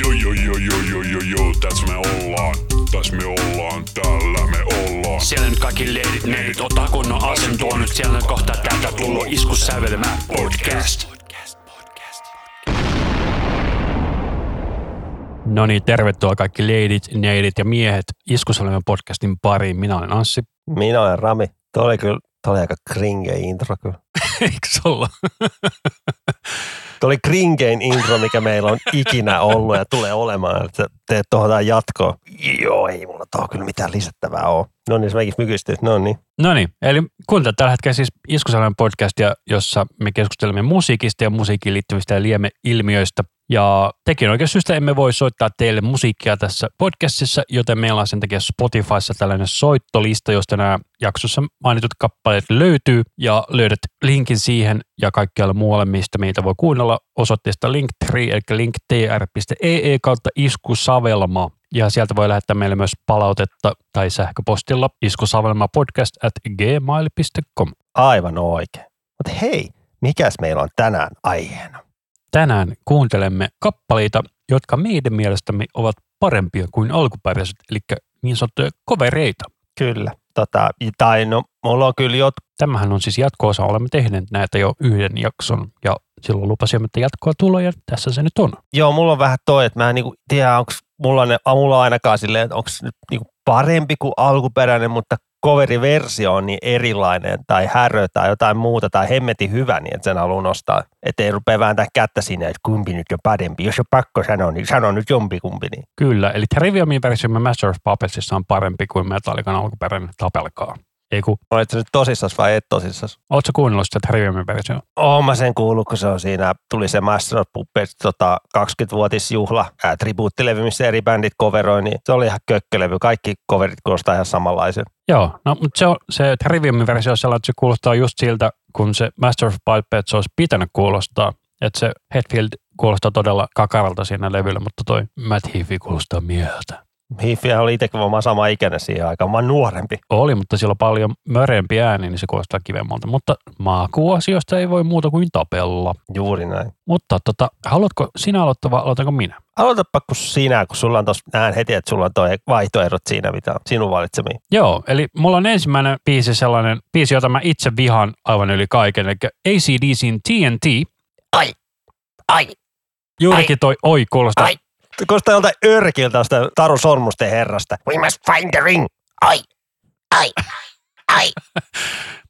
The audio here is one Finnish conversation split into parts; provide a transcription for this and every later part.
Joo, joo, joo, joo, joo, joo, joo, tässä me ollaan. Tässä me ollaan, täällä me ollaan. Siellä nyt kaikki leidit, neidit, ottaa kunnon asentoa nyt siellä kohta täältä tullut isku podcast. No niin, tervetuloa kaikki leidit, neidit ja miehet Iskusalmen podcastin pariin. Minä olen Anssi. Minä olen Rami. Tuo oli kyllä, tuo oli aika kringe intro kyllä. Eikö se olla? Tuo oli kringein intro, mikä meillä on ikinä ollut ja tulee olemaan. Että teet tuohon jatkoa. Joo, ei mulla tuohon kyllä mitään lisättävää ole. No niin, esimerkiksi mykystyy. No niin. No niin, eli kuuntelet tällä hetkellä siis Iskusalmen podcastia, jossa me keskustelemme musiikista ja musiikkiin liittyvistä liemeilmiöistä. Ja tekin oikein syystä emme voi soittaa teille musiikkia tässä podcastissa, joten meillä on sen takia Spotifyssa tällainen soittolista, josta nämä jaksossa mainitut kappaleet löytyy. Ja löydät linkin siihen ja kaikkialla muualle, mistä meitä voi kuunnella osoitteesta linktree, eli linktr.ee kautta iskusavelma. Ja sieltä voi lähettää meille myös palautetta tai sähköpostilla iskusavelmapodcast at gmail.com. Aivan oikein. Mutta hei, mikäs meillä on tänään aiheena? Tänään kuuntelemme kappaleita, jotka meidän mielestämme ovat parempia kuin alkuperäiset, eli niin sanottuja kovereita. Kyllä. Tota, tai no, mulla on kyllä jot... Tämähän on siis jatko-osa, olemme tehneet näitä jo yhden jakson ja silloin lupasimme, että jatkoa tulee ja tässä se nyt on. Joo, mulla on vähän toi, että mä en niinku tiedä, onko mulla, ne, mulla on ainakaan silleen, että onko nyt niinku parempi kuin alkuperäinen, mutta coveriversio on niin erilainen tai härö tai jotain muuta tai hemmeti hyvä, niin että sen haluan nostaa. Että ei rupea vääntää kättä sinne, että kumpi nyt on parempi. Jos on pakko sanoa, niin sano nyt jompikumpi. Niin. Kyllä, eli Triviumin versio Master of Puppetsissa on parempi kuin Metallican alkuperäinen tapelkaa. Ei kun, Oletko nyt tosissas vai et tosissas? ootko kuunnellut sitä Triviumin versio? Oon mä sen kuullut, kun se on siinä, tuli se Master of Puppets tota, 20-vuotisjuhla, ää, tribuuttilevy, missä eri bändit coveroi, niin se oli ihan kökkölevy. Kaikki coverit kuulostaa ihan samanlaisen. Joo, no mutta se, on, se Triviumin versio on sellainen, että se kuulostaa just siltä, kun se Master of Puppets olisi pitänyt kuulostaa. Että se Hetfield kuulostaa todella kakaralta siinä levyllä, mutta toi Matt Heafy kuulostaa mieheltä. Hiffiä oli itsekin varmaan sama ikäinen siihen aikaan, vaan nuorempi. Oli, mutta sillä on paljon mörempi ääni, niin se kuulostaa kivemmalta. Mutta maakuasioista ei voi muuta kuin tapella. Juuri näin. Mutta tota, haluatko sinä aloittaa vai aloitanko minä? Aloitapa kun sinä, kun sulla on tuossa, näen heti, että sulla on toi vaihtoehdot siinä, mitä on sinun valitsemiin. Joo, eli mulla on ensimmäinen biisi sellainen biisi, jota mä itse vihaan aivan yli kaiken, eli ACDCin TNT. Ai, ai, Juurikin toi oi kuulostaa. ai. Kosta joltain örkiltä sitä Taru Sormusten herrasta. We must find the ring. Ai, ai, ai.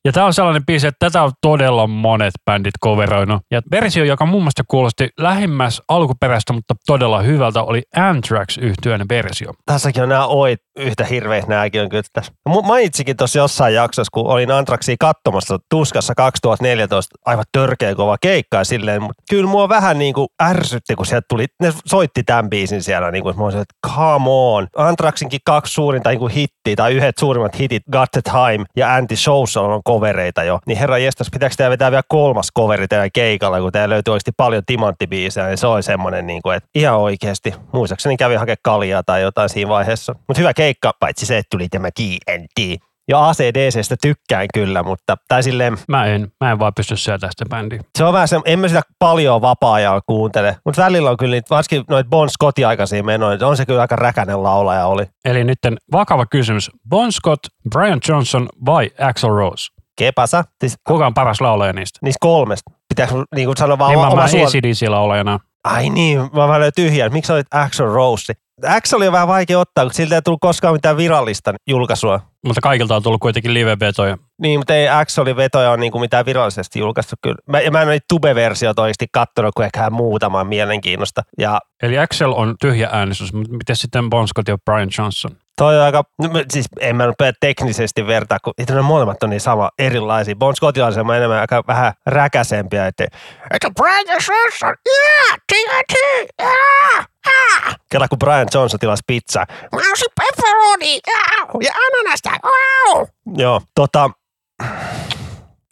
Ja tämä on sellainen biisi, että tätä on todella monet bändit coveroinut. Ja versio, joka mun mielestä kuulosti lähemmäs alkuperäistä, mutta todella hyvältä, oli Anthrax yhtyön versio. Tässäkin on nämä oit yhtä hirveät nämäkin on kyllä tässä. Mu- Mainitsikin tuossa jossain jaksossa, kun olin Antraxia katsomassa Tuskassa 2014 aivan törkeä kova keikka ja silleen, mutta kyllä mua vähän niin kuin ärsytti, kun sieltä tuli, ne soitti tämän biisin siellä, niin kuin, mä olisin, että come on. Antraxinkin kaksi suurinta niin hittiä tai yhdet suurimmat hitit, Got the Time ja Anti Social on covereita jo. Niin herra jestas, pitääkö teidän vetää vielä kolmas coveri teidän keikalla, kun teillä löytyy oikeasti paljon timanttibiisejä, niin se oli semmoinen, niin kuin, että ihan oikeasti. Muistaakseni kävi hakea kaljaa tai jotain siinä vaiheessa. Mutta hyvä keikka, paitsi se, että tuli tämä TNT. Ja ACDCstä tykkään kyllä, mutta tai silleen, Mä en, mä en vaan pysty syötämään sitä bändiä. se on vähän se, en mä sitä paljon vapaa-ajalla kuuntele, mutta välillä on kyllä niitä, varsinkin noita Bon Scottin aikaisia menoja, on se kyllä aika räkänen laulaja oli. Eli nyt vakava kysymys. Bon Scott, Brian Johnson vai Axl Rose? Kepasa, siis Kuka on paras laulaja niistä? niistä kolmesta. Pitääkö niin kuin sanoa vaan Niin oma, mä oma suosikki? ACDC-laulajana. Ai niin, mä oon vähän tyhjä. Miksi olit Axel Rose? Axel on vähän vaikea ottaa, kun siltä ei tullut koskaan mitään virallista julkaisua. Mutta kaikilta on tullut kuitenkin live-vetoja. Niin, mutta ei Axelin vetoja ole niin kuin mitään virallisesti julkaistu kyllä. Mä, ja mä en ole niitä tube-versioita oikeasti kattonut kuin ehkä muutaman mielenkiinnosta. Ja Eli Axel on tyhjä äänestys, mutta miten sitten Bon Scott ja Brian Johnson? Toi on aika, no, siis en mä rupea teknisesti vertaa, kun itse molemmat on niin sama erilaisia. Bon Scottilla on enemmän aika vähän räkäsempiä, että että Brian Johnson, yeah, TNT, yeah, ah. Kela kun Brian Johnson tilasi pizzaa. Mä olisin pepperoni, yeah, ja ananasta, wow. Joo, tota,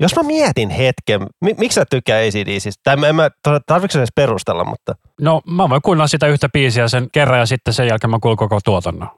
Jos mä mietin hetken, mi- miksi sä tykkää ACDCistä? Tai en mä, tarvitsen edes perustella, mutta No mä voin kuunnella sitä yhtä biisiä sen kerran ja sitten sen jälkeen mä kuulen koko tuotannon.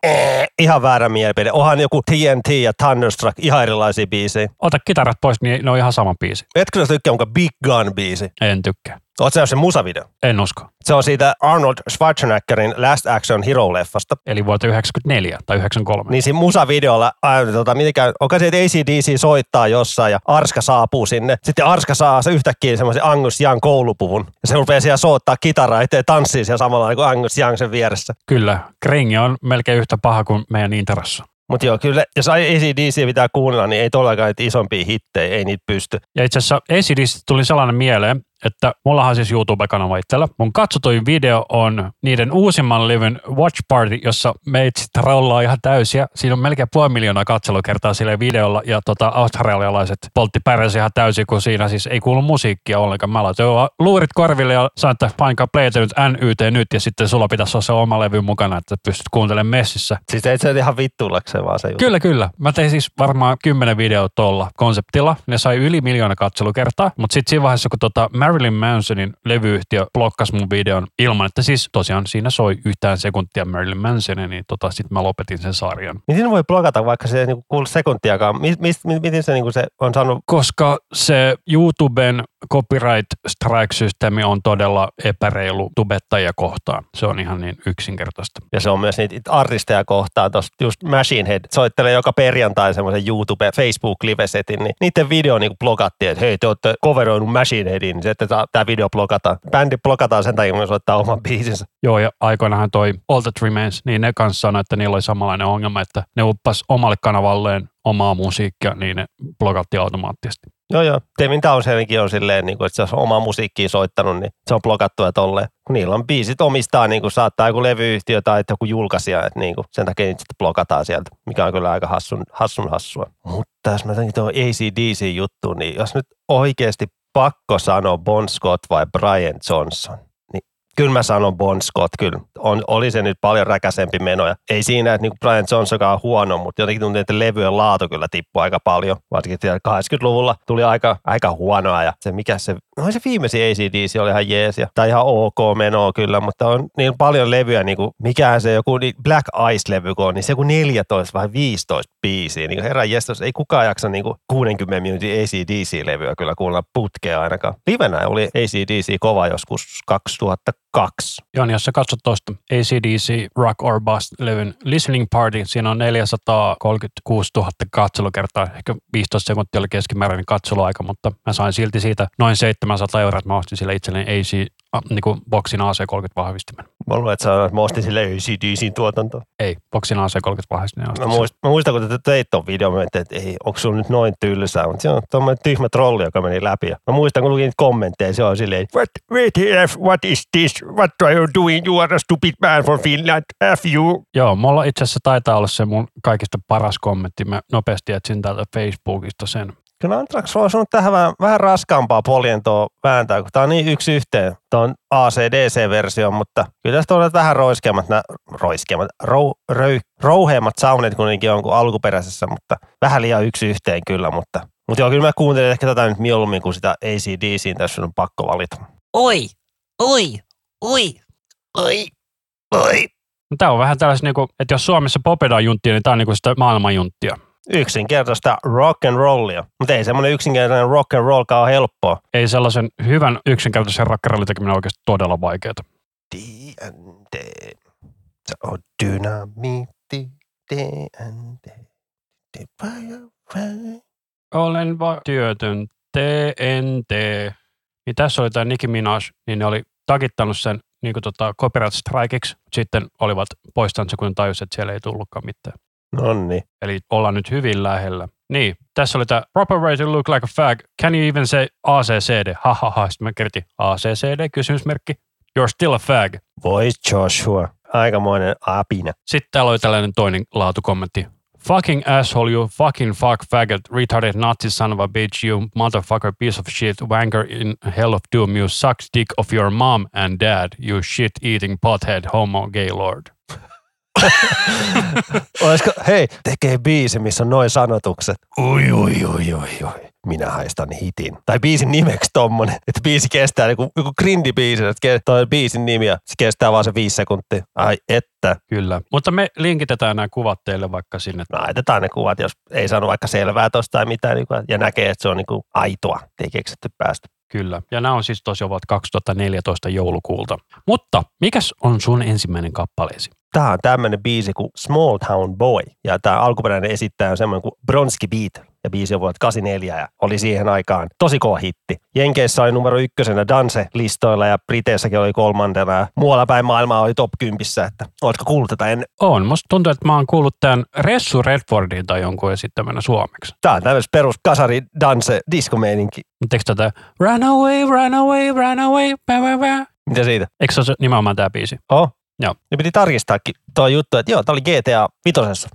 ihan väärä mielipide. Onhan joku TNT ja Thunderstruck ihan erilaisia biisejä. Ota kitarat pois, niin ne on ihan sama biisi. Etkö sä tykkää mukaan Big Gun biisi? En tykkää. Oot sä se musavideo? En usko. Se on siitä Arnold Schwarzeneggerin Last Action Hero-leffasta. Eli vuotta 94 tai 93. Niin siinä musavideolla, ää, tota, mitenkään, onko se, että ACDC soittaa jossain ja Arska saapuu sinne. Sitten Arska saa se yhtäkkiä semmoisen Angus Young koulupuvun. Ja se rupeaa siellä soittaa kitaraa ja tanssii siellä samalla kuin Angus Young sen vieressä. Kyllä, Kringi on melkein yhtä paha kuin meidän Interassa. Mutta joo, kyllä, jos ACDC pitää kuunnella, niin ei todellakaan niitä isompia hittejä, ei niitä pysty. Ja itse asiassa ACDC tuli sellainen mieleen, että mullahan siis YouTube-kanava itsellä. Mun katsotuin video on niiden uusimman levyn Watch Party, jossa meitsit rollaa ihan täysiä. Siinä on melkein puoli miljoonaa katselukertaa sille videolla ja tota, australialaiset poltti pärjäsi ihan täysin, kun siinä siis ei kuulu musiikkia ollenkaan. Mä laitoin luurit korville ja sanoin, että painkaa playtä nyt NYT nyt ja sitten sulla pitäisi olla se oma levy mukana, että pystyt kuuntelemaan messissä. Siis ei se ihan vittuillakseen vaan se juttu. Kyllä, kyllä. Mä tein siis varmaan kymmenen videoa tuolla konseptilla. Ne sai yli miljoona katselukertaa, mutta sitten siinä vaiheessa, kun tota Marilyn Mansonin levyyhtiö blokkasi mun videon ilman, että siis tosiaan siinä soi yhtään sekuntia Marilyn Mansonia, niin tota, sitten mä lopetin sen sarjan. Miten voi blokata, vaikka se ei niinku kuulu sekuntiakaan? Mist, mist, miten se, niinku se on saanut Koska se YouTuben copyright strike-systeemi on todella epäreilu tubettajia kohtaan. Se on ihan niin yksinkertaista. Ja se on myös niitä artisteja kohtaan. Tuossa just Machine Head soittelee joka perjantai semmoisen YouTube Facebook-livesetin, niin niiden video niin blokattiin, että hei, te olette coveroinut Machine Headin, niin se, että tämä video blokataan. Bändi blokataan sen takia, kun ne soittaa oman biisinsä. Joo, ja aikoinaanhan toi All That Remains, niin ne kanssa sanoi, että niillä oli samanlainen ongelma, että ne uppas omalle kanavalleen omaa musiikkia, niin ne blokattiin automaattisesti. Joo, joo. Tevin Townsendkin on silleen, niin kuin, että se on oma musiikkia soittanut, niin se on blokattu ja tolleen. Kun niillä on biisit omistaa, niin kuin saattaa joku levyyhtiö tai joku julkaisija, että niin kuin, sen takia niitä sitten blokataan sieltä, mikä on kyllä aika hassun, hassun hassua. Mutta jos mä tänkin tuohon ACDC-juttuun, niin jos nyt oikeasti pakko sanoa Bon Scott vai Brian Johnson, kyllä mä sanon Bon Scott, kyllä. On, oli se nyt paljon räkäsempi menoja. Ei siinä, että niin Brian Johnsonkaan on huono, mutta jotenkin tuntuu, että levyjen laatu kyllä tippui aika paljon. Varsinkin siellä 80-luvulla tuli aika, aika huonoa ja se mikä se, no se viimeisin ACDC oli ihan jees ja, tai ihan ok menoa kyllä, mutta on niin paljon levyjä, niin kuin, mikään se joku niin Black Ice-levy, kun on, niin se joku 14 vai 15 biisiä. Niin herran jestos, ei kukaan jaksa niin kuin 60 minuutin ACDC-levyä kyllä kuulla putkea ainakaan. Livenä oli ACDC kova joskus 2002. Joo, niin jos sä katsot tuosta ACDC Rock or Bust-levyn Listening Party, siinä on 436 000 katselukertaa, ehkä 15 sekuntia oli keskimääräinen katseluaika, mutta mä sain silti siitä noin 700 euroa, että mä ostin sille itselleni AC, äh, niin kuin Boxin AC30 vahvistimen. Mä luulen, että että mä ostin sille ACDCin tuotantoa. Ei, Boxin AC30 vahvistimen. Mä muistan, mä muistan, kun te teit ton videon, mä ajattelin, että ei, onko sulla nyt noin tylsää, mutta se on tuommoinen tyhmä trolli, joka meni läpi. Mä muistan, kun lukin kommentteja, se on silleen, what, WTF, what is this, what are you doing, you are a stupid man from Finland, F you. Joo, mulla itse asiassa taitaa olla se mun kaikista paras kommentti. Mä nopeasti etsin täältä Facebookista sen. Kyllä Antrax on osunut tähän vähän, vähän raskaampaa poljentoa vääntää, kun tää on niin yksi yhteen. Tää on ACDC-versio, mutta kyllä tästä on vähän roiskeammat, nä, roiskeammat, rou, röy, rouheammat soundit kuitenkin on kuin alkuperäisessä, mutta vähän liian yksi yhteen kyllä, mutta mutta joo, kyllä mä kuuntelen ehkä tätä nyt mieluummin kuin sitä ACDCin, tässä on pakko valita. Oi, oi, oi, oi, oi. No, Tämä on vähän tällaista, niinku, että jos Suomessa popedaan junttia, niin tämä on niinku sitä maailmanjunttia. Yksinkertaista rock and rollia, mutta ei semmoinen yksinkertainen rock and rollkaan ole helppoa. Ei sellaisen hyvän yksinkertaisen rakkarallin tekeminen oikeasti todella vaikeaa. DND, se on dynamiitti, DND. Olen va- työtön TNT. Niin tässä oli tämä Nicki Minaj, niin ne oli takittanut sen niin kuin tota, copyright strikeiksi, sitten olivat poistaneet se, kun tajusivat, että siellä ei tullutkaan mitään. Nonni. Eli ollaan nyt hyvin lähellä. Niin, tässä oli tämä proper way to look like a fag. Can you even say ACCD? Ha ha ha. Sitten mä kertin ACCD, kysymysmerkki. You're still a fag. Voi Joshua. Aikamoinen apina. Sitten täällä oli tällainen toinen laatukommentti. Fucking asshole, you fucking fuck faggot, retarded Nazi son of a bitch, you motherfucker piece of shit, wanker in hell of doom, you suck dick of your mom and dad, you shit eating pothead homo gay lord. Olisiko, hei, tekee biisi, missä on noin sanotukset. Ui, ui, ui, ui, ui. minä haistan hitin. Tai biisin nimeksi tommonen, että biisi kestää joku, joku grindi-biisi, että toi biisin nimi ja se kestää vaan se viisi sekuntia. Ai että, Kyllä. Mutta me linkitetään nämä kuvat teille vaikka sinne. laitetaan ne kuvat, jos ei saanut vaikka selvää tosta tai mitään, niin ja näkee, että se on niin kuin aitoa, ei keksitty päästä. Kyllä. Ja nämä on siis tosiaan vuodelta 2014 joulukuulta. Mutta mikäs on sun ensimmäinen kappaleesi? Tämä on tämmöinen biisi kuin Small Town Boy, ja tämä alkuperäinen esittäjä on semmoinen kuin Bronski Beat, ja biisi on vuodelta 84 ja oli siihen aikaan tosi kova hitti. Jenkeissä oli numero ykkösenä Dance-listoilla ja Briteissäkin oli kolmantena ja muualla päin maailmaa oli top 10, että oletko kuullut tätä ennen? On. Musta tuntuu, että mä oon kuullut tämän Ressu Redfordin tai jonkun esittämänä suomeksi. Tämä on tämmöinen perus kasari dance diskomeininki. Mutta tätä Run away, run away, run away, bä, bä, bä. Mitä siitä? Eikö se ole nimenomaan tämä biisi? Oh. Joo. Ja piti tarkistaakin tuo juttu, että joo, tämä oli GTA vitosessa.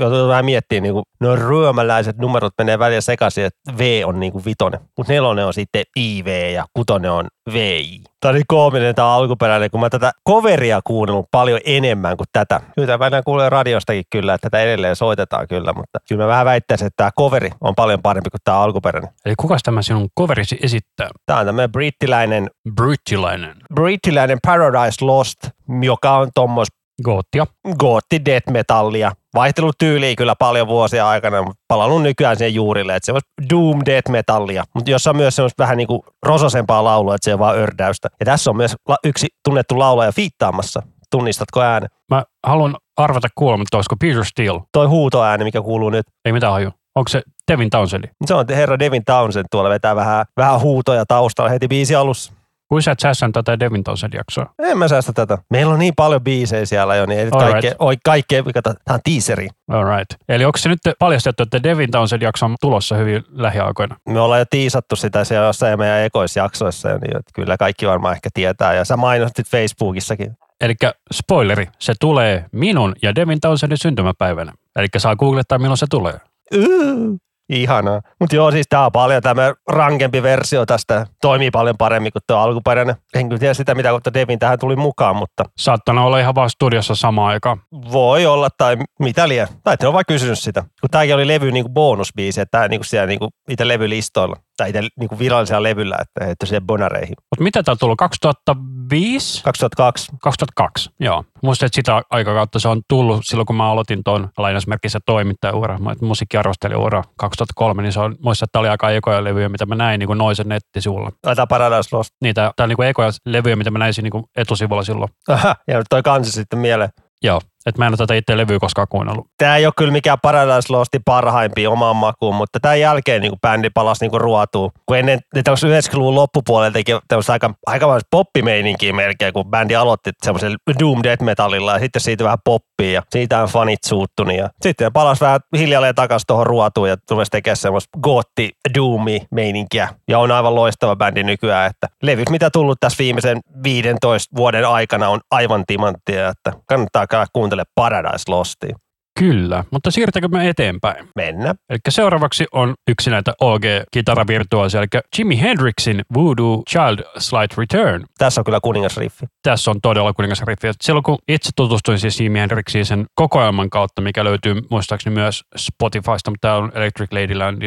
Joutuu vähän miettimään, niin kuin, nuo ryömäläiset numerot menee välillä sekaisin, että V on niin kuin vitonen. Mutta nelonen on sitten IV ja kutonen on VI. Tämä oli koominen tämä alkuperäinen, kun mä tätä coveria kuunnellut paljon enemmän kuin tätä. Kyllä tämä vähän kuulee radiostakin kyllä, että tätä edelleen soitetaan kyllä, mutta kyllä mä vähän väittäisin, että tämä coveri on paljon parempi kuin tämä alkuperäinen. Eli kukas tämä sinun coverisi esittää? Tämä on tämmöinen brittiläinen, Brittiläinen. brittiläinen Paradise Lost, joka on tommos Goottia. gootti death metallia. Vaihtellut tyyliä kyllä paljon vuosia aikana, mutta palannut nykyään siihen juurille, että se on doom death metallia, mutta jossa on myös semmoista vähän niin kuin rososempaa laulua, että se on vaan ördäystä. Ja tässä on myös yksi tunnettu laulaja fiittaamassa. Tunnistatko äänen? Mä haluan arvata kuulematta, olisiko Peter Steele. Toi huutoääni, mikä kuuluu nyt. Ei mitään haju. Onko se Devin Townsend? Se on herra Devin Townsend tuolla vetää vähän, vähän huutoja taustalla heti biisi alussa. Kuin sä et sässän tätä Devin Townsend jaksoa? En mä säästä tätä. Meillä on niin paljon biisejä siellä jo, niin ei kaikkea, oi, kaikkea, kato, tää on teaseri. Alright. Eli onko se nyt paljastettu, että Devin Townsend jakso on tulossa hyvin lähiaikoina? Me ollaan jo tiisattu sitä siellä jossain meidän ekoisjaksoissa, niin että kyllä kaikki varmaan ehkä tietää. Ja sä mainostit Facebookissakin. Eli spoileri, se tulee minun ja Devin Townsendin syntymäpäivänä. Eli saa googlettaa, milloin se tulee. Yy, ihanaa. Mutta joo, siis tää on paljon tämä rankempi versio tästä. Toimii paljon paremmin kuin tuo alkuperäinen. En kyllä tiedä sitä, mitä kautta Devin tähän tuli mukaan, mutta Saattanut olla ihan vaan studiossa samaan aikaan. voi olla tai mitä liian. Tai te on vaan kysynyt sitä. Kun tämäkin oli levy niin kuin bonusbiisi, että tämä niin kuin siellä niin kuin itse levylistoilla. Tai itse niin kuin virallisella levyllä, että heittö siihen bonareihin. Mutta mitä tämä on tullut? 2005? 2002. 2002, joo. Muistan, että sitä aikakautta se on tullut silloin, kun mä aloitin tuon lainausmerkissä toimittajaura, musiikkiarvostelijaura 2003, niin se on, muistan, että tämä oli aika ekoja levyjä, mitä mä näin niin kuin Noisen nettisivulla. Laitetaan Paradise Lost. Niitä, tämä on niin ekoja levyjä, mitä mä näin niin kuin etusivulla silloin. Aha, ja nyt toi kansi sitten mieleen. Joo, että mä en ole tätä itse levyä koskaan kuunnellut. Tämä ei ole kyllä mikään Paradise Lostin parhaimpia omaan makuun, mutta tämän jälkeen niin bändi palasi niin ruotuun. Kun ennen ne tämmöisen 90-luvun loppupuolella teki tämmöistä aika, aika poppimeininkiä melkein, kun bändi aloitti semmoisen doom death metallilla ja sitten siitä vähän poppia ja siitä on fanit suuttuni. Ja sitten palasi vähän hiljalleen takaisin tuohon ruotuun ja rupesi tekemään semmoista gootti doomi meininkiä. Ja on aivan loistava bändi nykyään, että levyt mitä tullut tässä viimeisen 15 vuoden aikana on aivan timanttia, että kannattaa käydä kuuntelemaan Paradise Lostia. Kyllä, mutta siirtääkö me eteenpäin? Mennä. Eli seuraavaksi on yksi näitä OG-kitaravirtuaasia, eli Jimi Hendrixin Voodoo Child Slight Return. Tässä on kyllä kuningasriffi. Tässä on todella kuningasriffi. Silloin kun itse tutustuin siis Jimi Hendrixiin sen kokoelman kautta, mikä löytyy muistaakseni myös Spotifysta, mutta tämä on Electric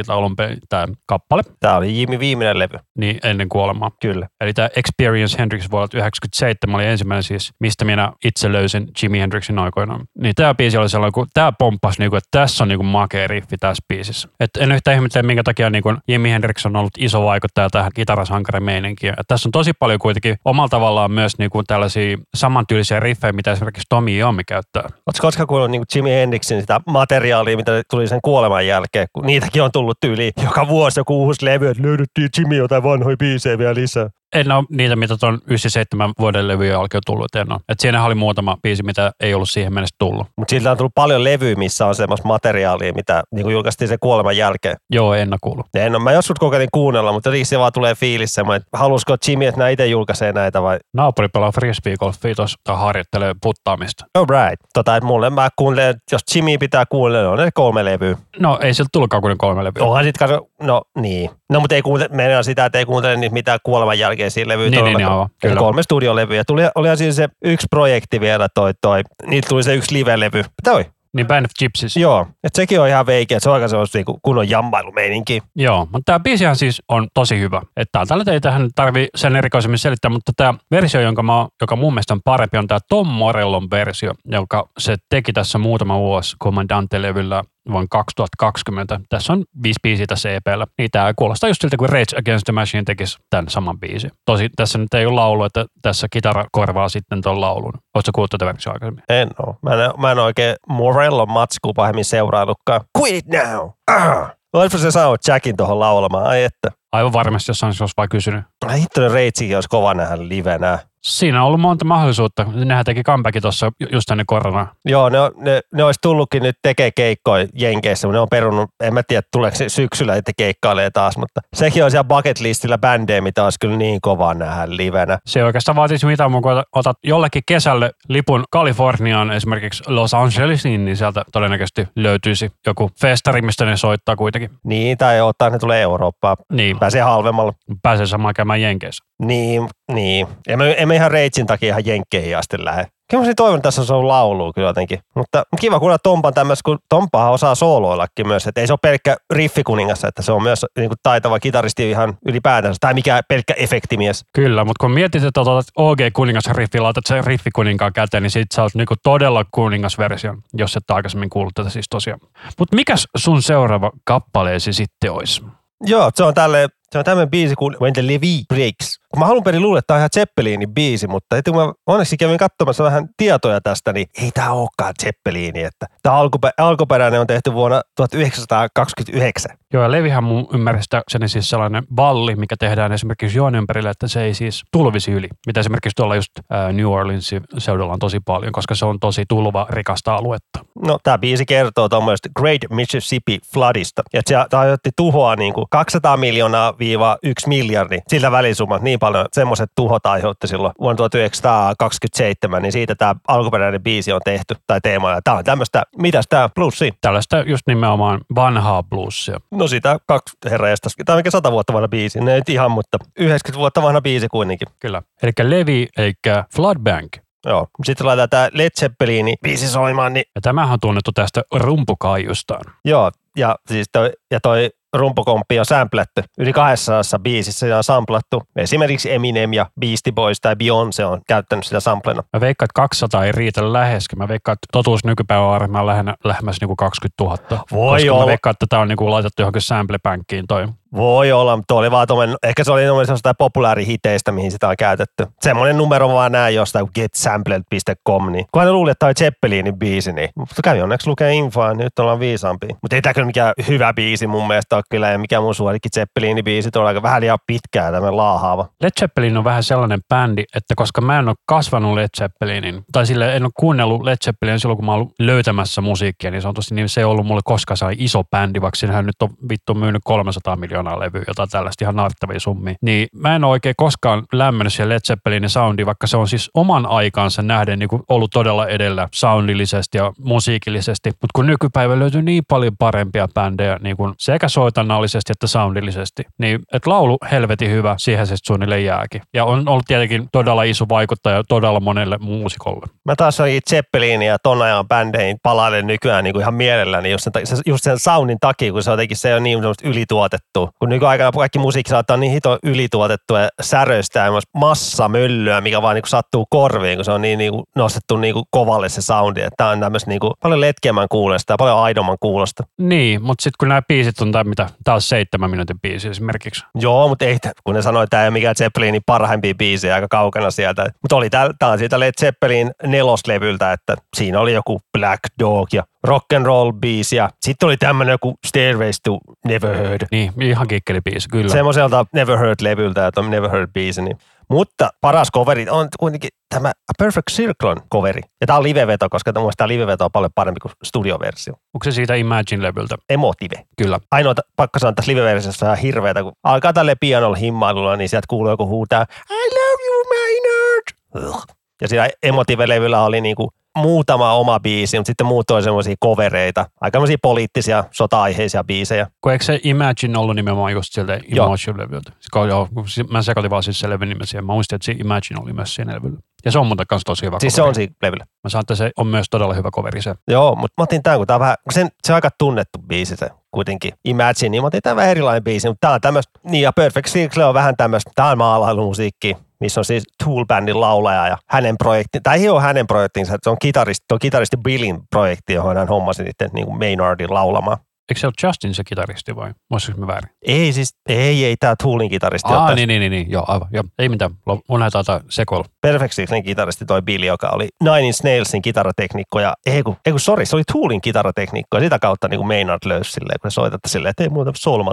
alun perin tämä kappale, Tämä oli Jimmy viimeinen levy. niin ennen kuolemaa. Kyllä. Eli tämä Experience Hendrix vuodelta 1997 oli ensimmäinen siis, mistä minä itse löysin Jimi Hendrixin aikoinaan. Niin tämä biisi oli sellainen, kun tämä pomppasi, niinku, että tässä on niinku makea riffi tässä biisissä. Et en yhtään ihmettele, minkä takia niinku Jimi Hendrix on ollut iso vaikuttaja tähän kitarasankarimeininkiin. Et tässä on tosi paljon kuitenkin omalla tavallaan myös niinku tällaisia samantyylisiä riffejä, mitä esimerkiksi Tommy Iommi käyttää. Oletko koskaan kuullut niin Jimi Hendrixin sitä materiaalia, mitä tuli sen kuoleman jälkeen, kun niitäkin on tullut tyyli joka vuosi joku uusi levy, että löydettiin Jimmy jotain vanhoja biisejä vielä lisää. En ole niitä, mitä tuon 97 vuoden levyjä jälkeen tullut, en ole. Et siinä oli muutama biisi, mitä ei ollut siihen mennessä tullut. Mutta siltä on tullut paljon levyjä, missä on semmoista materiaalia, mitä niin kuin julkaistiin sen kuoleman jälkeen. Joo, en ole kuullut. En ole, mä joskus kokeilin kuunnella, mutta jotenkin se vaan tulee fiilis semmoinen, että halusko Jimmy, että nämä itse julkaisee näitä vai? Naapuri pelaa frisbeegolfia tuossa tai harjoittelee puttaamista. All right. Tota, että mulle mä kuuntelen, että jos Jimmy pitää kuunnella, on ne kolme levyä. No ei siltä tullutkaan kuin kolme levyä. Onhan sit no niin. No mutta ei kuuntele, mennään sitä, että ei kuuntele niitä mitään kuoleman jälkeen siinä levyä. Niin, niin, kyllä. Kolme studiolevyä. Tuli, olihan siinä se yksi projekti vielä toi, toi. Niitä tuli se yksi live-levy. Toi, Niin Band of Gypsies. Joo, että sekin on ihan veikeä, että se on aika sellaista niinku kunnon jammailumeininki. Joo, mutta tämä biisihän siis on tosi hyvä. Että tällä ei tähän tarvi sen erikoisemmin selittää, mutta tämä versio, jonka mä, joka mun mielestä on parempi, on tämä Tom Morellon versio, joka se teki tässä muutama vuosi Commandante-levyllä vuonna 2020. Tässä on viisi biisiä tässä EPllä. Niin tämä kuulostaa just siltä, kuin Rage Against the Machine tekisi tämän saman biisin. Tosi tässä nyt ei ole laulu, että tässä kitara korvaa sitten tuon laulun. Oletko kuullut tätä versiota aikaisemmin? En oo. Mä en, mä en oikein Morellon matskua pahemmin seuraillutkaan. Quit it now! Ah! Olisiko se saanut Jackin tuohon laulamaan? Ai että. Aivan varmasti, jos olisi vaan kysynyt. Ai hitto, Reitsikin olisi kova nähdä livenä. Siinä on ollut monta mahdollisuutta. Nehän teki comebackin tuossa just ennen koronaa. Joo, ne, on- ne, ne olisi tullutkin nyt tekee keikkoja Jenkeissä, mutta ne on perunut, en mä tiedä tuleeko se syksyllä, että keikkailee taas, mutta sekin on siellä bucket listillä bändejä, mitä olisi kyllä niin kovaa nähdä livenä. Se oikeastaan vaatisi muuta, kun otat jollekin kesälle lipun Kaliforniaan, esimerkiksi Los Angelesiin, niin sieltä todennäköisesti löytyisi joku festari, mistä ne soittaa kuitenkin. Niin, tai ottaa ne tulee Eurooppaan, Niin, pääsee halvemmalla. pääsee samaan käymään Jenkeissä. Niin, niin. Emme, emme ihan Reitsin takia ihan jenkkeihin asti lähde. Kyllä mä toivon, että tässä on laulua kyllä jotenkin. Mutta kiva kuulla Tompan tämmöistä, kun Tompahan osaa sooloillakin myös. Että ei se ole pelkkä riffikuningas, että se on myös niin kuin taitava kitaristi ihan ylipäätänsä. Tai mikä pelkkä efektimies. Kyllä, mutta kun mietit, että otat OG kuningasriffi, laitat sen riffikuninkaan käteen, niin sit sä oot niinku todella kuningasversion, jos et aikaisemmin kuullut tätä siis tosiaan. Mutta mikäs sun seuraava kappaleesi sitten olisi? Joo, se on tälle se on tämmöinen biisi kuin When the Levy Breaks. Kun mä alun perin luulen, että tämä on ihan Zeppelinin biisi, mutta kun mä onneksi kävin katsomassa vähän tietoja tästä, niin ei tämä olekaan Zeppelini. Että tämä alkuperä, alkuperäinen on tehty vuonna 1929. Joo, ja Levihän mun ymmärrystä sen siis sellainen balli, mikä tehdään esimerkiksi joon ympärille, että se ei siis tulvisi yli, mitä esimerkiksi tuolla just ää, New Orleansin seudulla on tosi paljon, koska se on tosi tulva rikasta aluetta. No, tämä biisi kertoo tuommoista Great Mississippi Floodista. Ja se aiheutti tuhoa niin kuin 200 miljoonaa viiva 1 miljardi. Sillä välisummat niin paljon semmoiset tuhot aiheutti silloin vuonna 1927, niin siitä tämä alkuperäinen biisi on tehty tai teema. Ja Tämä on tämmöistä, mitäs tämä plussi? Tällaista just nimenomaan vanhaa bluesia. No sitä kaksi herrajestas. Tämä on mikä 100 vuotta vanha biisi. Ne nyt ihan, mutta 90 vuotta vanha biisi kuitenkin. Kyllä. Eli Levi, eli Floodbank. Joo. Sitten laitetaan tämä Led Zeppelin biisi soimaan, niin Ja tämähän on tunnettu tästä rumpukaiustaan. Joo, ja siis toi, ja toi rumpukomppi on samplätty. Yli 200 biisissä on samplattu. Esimerkiksi Eminem ja Beastie Boys tai Beyoncé on käyttänyt sitä samplena. Mä veikkaan, että 200 ei riitä läheskään. Mä veikkaan, että totuus nykypäivän on varmaan lähinnä lähemmäs niinku 20 000. Voi koska olla. Mä veikkaan, että tämä on niinku laitettu johonkin samplepankkiin toi. Voi olla, mutta oli vaan tommonen, ehkä se oli sellaista populaarihiteistä, mihin sitä on käytetty. Semmoinen numero vaan näin jostain getsampled.com, niin kun hän luuli, että toi Zeppelinin biisi, niin mutta kävi onneksi lukee infoa, nyt ollaan viisaampia. Mutta ei tämä kyllä mikään hyvä biisi mun mielestä ole kyllä, ja mikä mun suosikki Zeppelinin biisi, on aika vähän liian pitkää tämmöinen laahaava. Led Zeppelin on vähän sellainen bändi, että koska mä en ole kasvanut Led Zeppelinin, tai sille en ole kuunnellut Led Zeppelin silloin, kun mä oon löytämässä musiikkia, niin sanotusti, niin se ei ollut mulle koskaan sellainen iso bändi, vaikka siinähän nyt on vittu myynyt 300 miljoonaa levyä, jotain tällaista ihan narttavia summia. Niin mä en ole oikein koskaan lämmennyt siihen Led Zeppelinin soundiin, vaikka se on siis oman aikaansa nähden niin kuin ollut todella edellä soundillisesti ja musiikillisesti. Mutta kun nykypäivä löytyy niin paljon parempia bändejä niin kuin sekä soitannallisesti että soundillisesti, niin että laulu helvetin hyvä, siihen se suunnilleen jääkin. Ja on ollut tietenkin todella iso vaikuttaja todella monelle muusikolle. Mä taas olin Zeppelin ja ton ajan bändeihin palailen nykyään niin kuin ihan mielelläni just sen, se- just sen soundin takia, kun se jotenkin se on niin ylituotettu. Kun nykyaikana kaikki musiikki saattaa niin hito ylituotettu ja säröistä ja massamöllyä, mikä vaan niin kuin sattuu korviin, kun se on niin, niin kuin nostettu niin kuin kovalle se soundi. Että tää on tämmöistä niin kuin paljon letkeämmän kuulosta ja paljon aidomman kuulosta. Niin, mutta sitten kun nämä biisit on, tai mitä, taas seitsemän minuutin biisi esimerkiksi. Joo, mutta ei, kun ne sanoi, että tämä ei ole mikään Zeppelinin parhaimpia biisejä aika kaukana sieltä. Mutta oli tää, tää on siitä Led Zeppelin neloslevyltä, että siinä oli joku Black Dog ja rock and roll biisi ja sitten oli tämmöinen joku Stairways to Never Heard. Niin, ihan kikkeli biisi, kyllä. Semmoiselta Never Heard-levyltä, että on Never Heard-biisi. Niin. Mutta paras coveri on kuitenkin tämä A Perfect Circle coveri. Ja tämä on liveveto, koska mun mielestä tämä liveveto on paljon parempi kuin studioversio. Onko se siitä Imagine-levyltä? Emotive. Kyllä. Ainoa pakko sanoa tässä live-versiossa ihan hirveetä, kun alkaa tälle pianolla himmailulla, niin sieltä kuuluu joku huutaa I love you Maynard. Ugh. Ja siinä Emotive-levyllä oli niinku muutama oma biisi, mutta sitten muut on semmoisia kovereita. Aika semmoisia poliittisia, sota-aiheisia biisejä. Kun eikö se Imagine ollut nimenomaan just sieltä. Emotion-levyltä? Joo, mä sekoitin vaan siis se levyn nimen siihen. Mä muistin, että se Imagine oli myös siinä levyllä. Ja se on muuten kanssa tosi hyvä Siis se on siinä levyllä. Mä sanon, että se on myös todella hyvä coveri se. Joo, mutta mä otin tämän, kun tää on vähän, kun sen, se on aika tunnettu biisi se kuitenkin. Imagine, niin mä otin tämän vähän erilainen biisi, mutta tää on tämmöistä, niin ja Perfect Circle on vähän tämmöistä, tää on maalailumusiikki, missä on siis Tool-bändin laulaja ja hänen projekti, tai ei ole hänen projektinsa, se on kitaristi, on kitaristi Billin projekti, johon hän hommasi niiden niin Maynardin laulamaan. Eikö se ole Justin se kitaristi vai? Muistatko mä väärin? Ei siis, ei, ei, tää Toolin kitaristi. Aa, niin, niin, niin, niin, joo, aivan. Joo. Ei mitään, näitä tätä sekoilu. Perfect Circlen kitaristi toi Billy, joka oli Nine Inch Nailsin kitarateknikko ja ei kun, ei kun sorry, se oli Toolin kitarateknikko ja sitä kautta niin kuin Maynard löysi silleen, kun se soitatte silleen, että ei muuta soul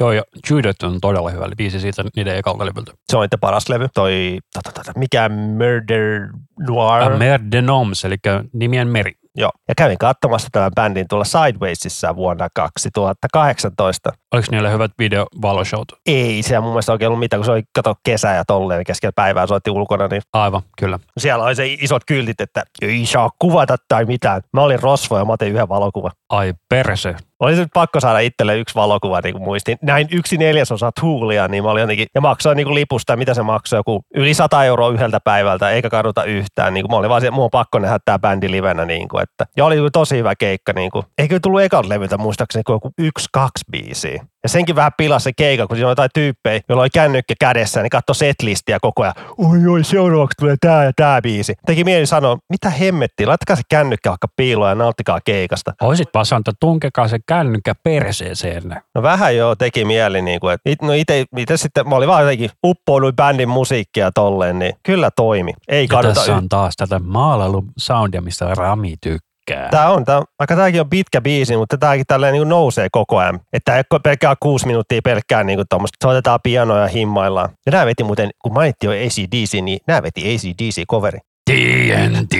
Joo, ja Judith on todella hyvä biisi siitä niiden ekalta levyltä. Se on niiden paras levy. Toi, tota, tota, mikä Murder Noir. Ah, Mer de Noms, eli nimien meri. Joo. Ja kävin katsomassa tämän bändin tuolla Sidewaysissa vuonna 2018. Oliko niillä hyvät videovaloshout? Ei siellä mun mielestä oikein ollut mitään, kun se oli kato kesä ja tolleen keskellä päivää soitti ulkona, niin Aivan, kyllä. siellä oli se isot kyltit, että ei saa kuvata tai mitään. Mä olin rosvo ja mä otin yhden valokuvan. Ai perse. Oli se nyt pakko saada itselle yksi valokuva, niin kuin muistin. Näin yksi neljäsosa tuulia, niin mä olin jotenkin, ja maksoin niin kuin lipusta, mitä se maksoi, joku yli 100 euroa yhdeltä päivältä, eikä kaduta yhtään. Niin kuin mä olin vaan se, mun on pakko nähdä tämä bändi livenä, niin kuin, että, ja oli tosi hyvä keikka, niin kuin, eikö tullut ekan levyltä muistaakseni, kuin joku yksi, kaksi biisiä. Ja senkin vähän pilasi se keikka, kun siinä oli jotain tyyppejä, joilla oli kännykkä kädessä, niin katsoi setlistiä koko ajan. Oi, oi, seuraavaksi tulee tää ja tää biisi. Teki mieli sanoa, mitä hemmettiä, laittakaa se kännykkä vaikka piiloon ja nauttikaa keikasta. Oisit vaan sanonut, että tunkekaa se kännykkä perseeseen. No vähän joo, teki mieli, niin kuin, että it, no ite, ite sitten, mä olin vaan jotenkin uppouduin bändin musiikkia tolleen, niin kyllä toimi. Ei Ja tässä on taas tätä maalailun soundia, mistä Rami tykkää. Tää on, tää, vaikka tämäkin on pitkä biisi, mutta tämäkin tälleen niin nousee koko ajan. Että tää ei ole pelkkää kuusi minuuttia pelkkää niin kuin tuommoista. Soitetaan pianoja ja himmaillaan. Ja nämä veti muuten, kun mainittiin jo ACDC, niin nämä veti ACDC-coveri. TNT.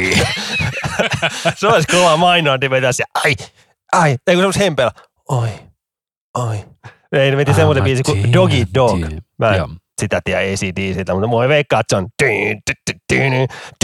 Se olisi kova mainointi vetää se, ai, ai, ei kun semmoista hempeillä. Oi, oi. Ei, ne veti semmoinen biisi kuin Doggy Dog. Mä en. Sitä tiedä ACDCtä, mutta mua ei veikkaa, että se on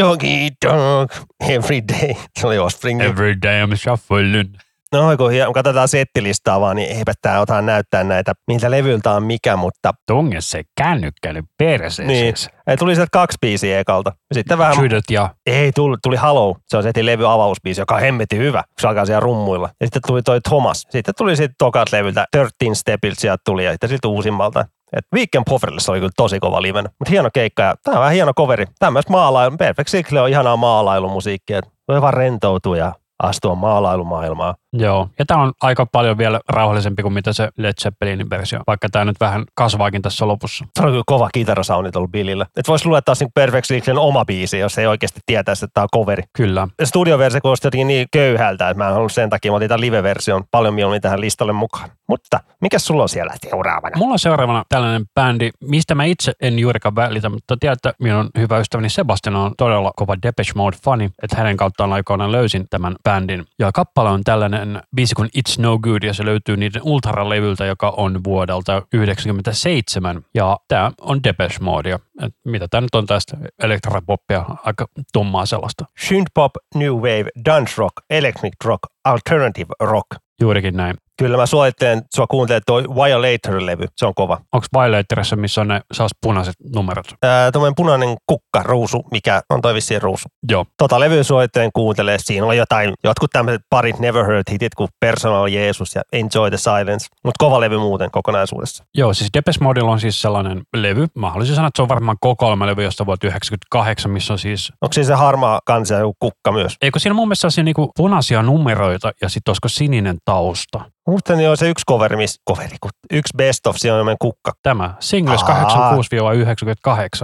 Doggy Dog Every Day. Se oli Offspring. Every day I'm shuffling. No kun katsotaan settilistaa vaan, niin eipä tää otan näyttää näitä, miltä levyltä on mikä, mutta Tunge se kännykkä nyt perseeseen. niin. Ei, tuli sieltä kaksi biisiä ekalta. Sitten vähän, Judith ja ei tuli, tuli Hello, se on se heti levy avausbiisi, joka on hemmetin hyvä, kun se alkaa siellä rummuilla. Ja sitten tuli toi Thomas. Sitten tuli sitten tokat levyltä, 13 Stepiltä sieltä tuli ja sitten siltä uusimmalta. Et Weekend Pofferille se oli kyllä tosi kova livenä. Mutta hieno keikka ja tää on vähän hieno coveri. Tämmöistä maalailu, Perfect Circle on ihanaa maalailumusiikkia. Voi vaan rentoutua ja astua maalailumaailmaan. Joo, ja tämä on aika paljon vielä rauhallisempi kuin mitä se Led Zeppelinin versio, vaikka tämä nyt vähän kasvaakin tässä lopussa. Se on kyllä kova kitarasoundit ollut Billillä. Et vois luulla, että taas niin Perfect Circlen oma biisi, jos ei oikeasti tietäisi, että tämä on coveri. Kyllä. Studioversio kuulosti jotenkin niin köyhältä, että mä en halunnut sen takia, mä otin tämän live-version paljon mieluummin tähän listalle mukaan. Mutta mikä sulla on siellä seuraavana? Mulla on seuraavana tällainen bändi, mistä mä itse en juurikaan välitä, mutta tiedän, että minun hyvä ystäväni Sebastian on todella kova Depeche Mode fani, että hänen kauttaan aikoinaan löysin tämän bändin. Ja kappale on tällainen biisi kuin It's No Good, ja se löytyy niiden Ultra-levyltä, joka on vuodelta 97. Ja tämä on Depeche Modea. Et mitä tämä nyt on tästä elektropoppia, aika tummaa sellaista. Synthpop, New Wave, Dance Rock, Electric Rock, Alternative Rock. Juurikin näin. Kyllä mä suosittelen sua kuuntelemaan toi Violator-levy, se on kova. Onko Violatorissa, missä on ne saas punaiset numerot? Tuommoinen punainen kukka, ruusu, mikä on toi vissiin ruusu. Joo. Tota levyä suosittelen kuuntelee. Siinä on jotain, jotkut tämmöiset parit Never Heard hitit kuin Personal Jesus ja Enjoy the Silence. Mutta kova levy muuten kokonaisuudessa. Joo, siis Depeche Modella on siis sellainen levy. Mä haluaisin sanoa, että se on varmaan kokoelmalevy, josta vuotta 98, missä on siis... Onko siinä se harmaa kansi ja kukka myös? Eikö siinä mun mielestä sellaisia niinku punaisia numeroita ja sitten olisiko sininen tausta? Musta niin on se yksi coveri, missä, coveri, yksi best of, siinä on kukka. Tämä, Singles Aa.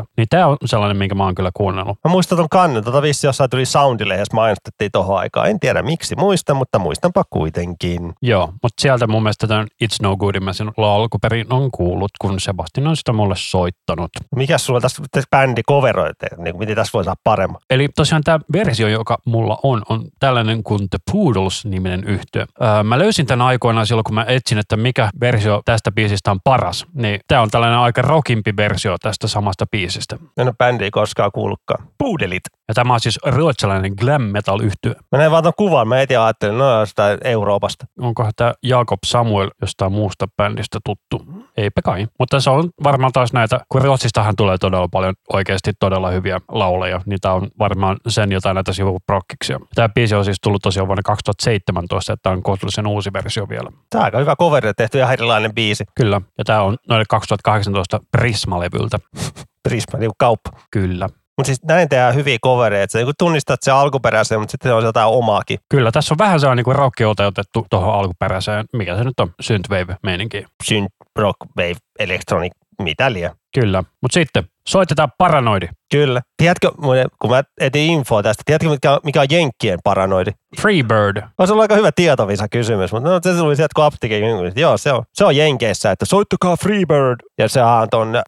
86-98. Niin tämä on sellainen, minkä mä oon kyllä kuunnellut. Mä muistan ton kannen, tota vissi jossain tuli Soundilehdessä mainostettiin tohon aikaan. En tiedä miksi muistan, mutta muistanpa kuitenkin. Joo, mutta sieltä mun mielestä tämän It's No Good mä sen alkuperin on kuullut, kun Sebastian on sitä mulle soittanut. Mikäs sulla tässä tässä bändi coveroite, niin miten tässä voi saada paremman? Eli tosiaan tämä versio, joka mulla on, on tällainen kuin The Poodles-niminen yhtiö. Öö, mä löysin tämän aikoinaan silloin, kun mä etsin, että mikä versio tästä biisistä on paras, niin tämä on tällainen aika rockimpi versio tästä samasta biisistä. En ole bändiä koskaan kuullutkaan. Puudelit. Ja tämä on siis ruotsalainen glam metal yhtye. Mä näin vaan ton kuvan, mä heti ajattelin, no jostain Euroopasta. Onkohan tämä Jakob Samuel jostain muusta bändistä tuttu? Eipä kai. Mutta se on varmaan taas näitä, kun Ruotsistahan tulee todella paljon oikeasti todella hyviä lauleja, niin tämä on varmaan sen jotain näitä sivuprokkiksia. Tämä biisi on siis tullut tosiaan vuonna 2017, että tämä on kohtuullisen uusi versio vielä. Tää on aika hyvä coveri, tehty ihan erilainen biisi. Kyllä. Ja tämä on noille 2018 Prisma-levyltä. Prisma, niinku kauppa. Kyllä. Mutta siis näin tehdään hyviä covereita, että sä niinku tunnistat se alkuperäisen, mutta sitten on jotain omaakin. Kyllä, tässä on vähän sellainen niin rock otettu tuohon alkuperäiseen, mikä se nyt on, synthwave-meininki. Synth, rock, wave, electronic, mitä liian. Kyllä, mutta sitten soitetaan paranoidi. Kyllä. Tiedätkö, kun mä etin infoa tästä, tiedätkö mikä on, mikä on Jenkkien paranoidi? Freebird. On se ollut aika hyvä tietovisa kysymys, mutta no, se tuli sieltä kun apteekin Joo, se on, se on Jenkeissä, että soittakaa Freebird. Ja se on ton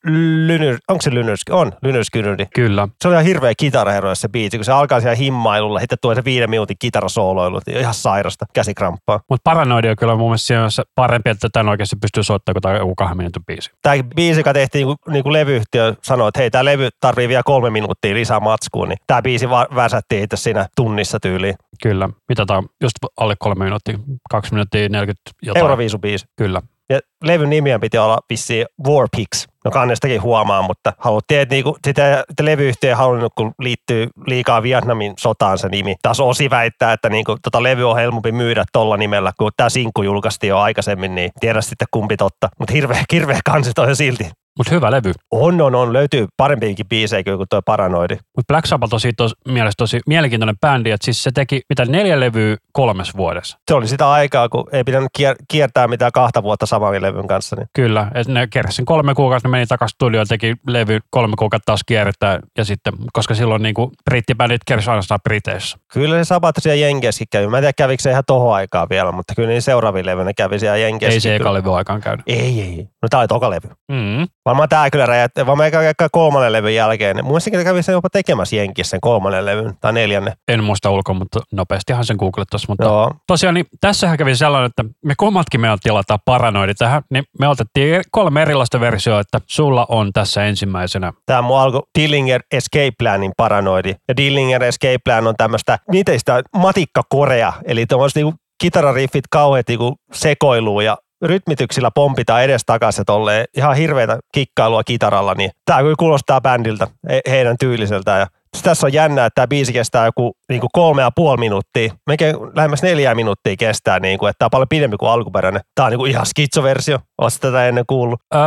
Lynyr, onko se Lynyrsk? On, Lynyrskynyrdi. Kyllä. Se oli ihan hirveä kitaraherro se biisi, kun se alkaa siellä himmailulla, sitten tulee se viiden minuutin kitarasooloilu, niin ihan sairasta, käsikramppaa. Mutta paranoidi on kyllä mun mielestä se parempi, että tämän oikeasti pystyy soittamaan, kun tämä on joku kahden minuutin biisi. Tämä biisi, joka tehtiin niin kuin, niin kuin levyyhtiö sanoi, että hei, tämä levy tarvii vielä kolme minuuttia lisää matskuun, niin tämä biisi väsättiin itse siinä tunnissa tyyliin. Kyllä. Mitä tämä on? Just alle kolme minuuttia, kaksi minuuttia 40 jotain. Euroviisubiisi. Kyllä. Ja levyn nimiä piti olla vissiin War Pigs. No kannestakin huomaa, mutta haluttiin, että niinku, sitä, että levyyhtiö ei halunnut, kun liittyy liikaa Vietnamin sotaan se nimi. Taas Osi väittää, että niinku, tota levy on helpompi myydä tolla nimellä, kun tämä sinkku julkaistiin jo aikaisemmin, niin tiedä sitten kumpi totta. Mutta hirveä, hirveä kansi toi silti. Mutta hyvä levy. On, on, on. Löytyy parempiinkin biisejä kyllä kuin tuo Paranoidi. Mutta Black Sabbath on siitä tos, mielestä tosi mielenkiintoinen bändi, että siis se teki mitä neljä levyä kolmes vuodessa. Se oli sitä aikaa, kun ei pitänyt kier- kiertää mitään kahta vuotta saman levyn kanssa. Niin. Kyllä, että ne kersin kolme kuukautta, ne meni takaisin studioon, teki levy kolme kuukautta taas kierretään ja sitten, koska silloin niinku brittibändit kersi ainoastaan Briteissä. Kyllä se Sabbath siellä Jenkeissäkin kävi. Mä en tiedä kävikö se ihan tohon aikaa vielä, mutta kyllä niin seuraavien levyyn kävi siellä Jenkeissä. Ei se eka levy aikaan käynyt. Ei, ei. No tää oli toka levy. Mm. Varmaan tää kyllä räjähti, varmaan eikä eikä kolmannen levyn jälkeen. Muistakin kävi se jopa tekemässä Jenkissä sen kolmannen levyn tai neljännen. En muista ulkoa, mutta nopeastihan sen googlettaisi. Mutta Joo. tosiaan niin tässähän kävi sellainen, että me kummatkin me tilataan paranoidi tähän, niin me otettiin kolme erilaista versioa, että sulla on tässä ensimmäisenä. Tää mun alkoi Dillinger Escape Planin paranoidi. Ja Dillinger Escape Plan on tämmöistä, miten sitä matikka korea, eli tuommoista niinku kitarariffit kauheat niinku sekoiluu ja rytmityksillä pompitaan edes takaisin tolleen ihan hirveätä kikkailua kitaralla, niin tää kyllä kuulostaa bändiltä, he- heidän tyyliseltään. Ja tässä on jännää, että tämä biisi kestää joku niin kuin kolme ja puoli minuuttia. Melkein lähemmäs neljä minuuttia kestää, niin kuin, että tämä on paljon pidempi kuin alkuperäinen. Tämä on niin kuin ihan skitsoversio. Oletko tätä ennen kuullut? Öö,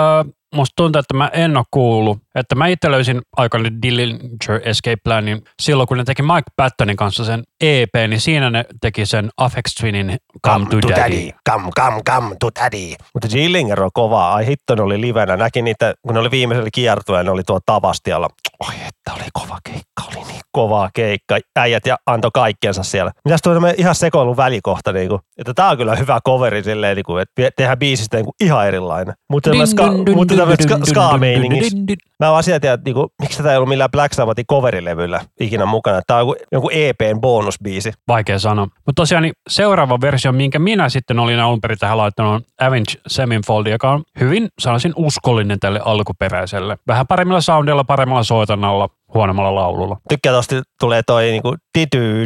musta tuntuu, että mä en ole kuullut. Että mä itse löysin aikani Dillinger Escape Planin silloin, kun ne teki Mike Pattonin kanssa sen EP, niin siinä ne teki sen Afex Twinin Come, to, Daddy. Come, come, come to daddy. Mutta Dillinger on kova. Ai hitto, ne oli livenä. Näki niitä, kun ne oli viimeisellä kiertueella, ne oli tuo Tavastialla. Oi, että oli kova keikka. Oli niin kova keikka. Äijät ja antoi kaikkensa siellä. Mitäs tuo ihan sekoilun välikohta? Niin kuin, että tää on kyllä hyvä coveri silleen, niin kuin, että tehdään biisistä niin kuin ihan erilainen. Mutta tämä ska, mutta ska. Mä vaan sieltä, että niinku, miksi tätä ei ollut millään Black Sabbathin coverilevyllä ikinä mukana. Tämä on joku, joku EPn bonusbiisi. Vaikea sanoa. Mutta tosiaan niin seuraava versio, minkä minä sitten olin alun perin tähän laittanut, on Avenge Sevenfold, joka on hyvin, sanoisin, uskollinen tälle alkuperäiselle. Vähän paremmilla soundilla, paremmalla soitannalla, huonommalla laululla. Tykkää tosta tulee toi niinku tidy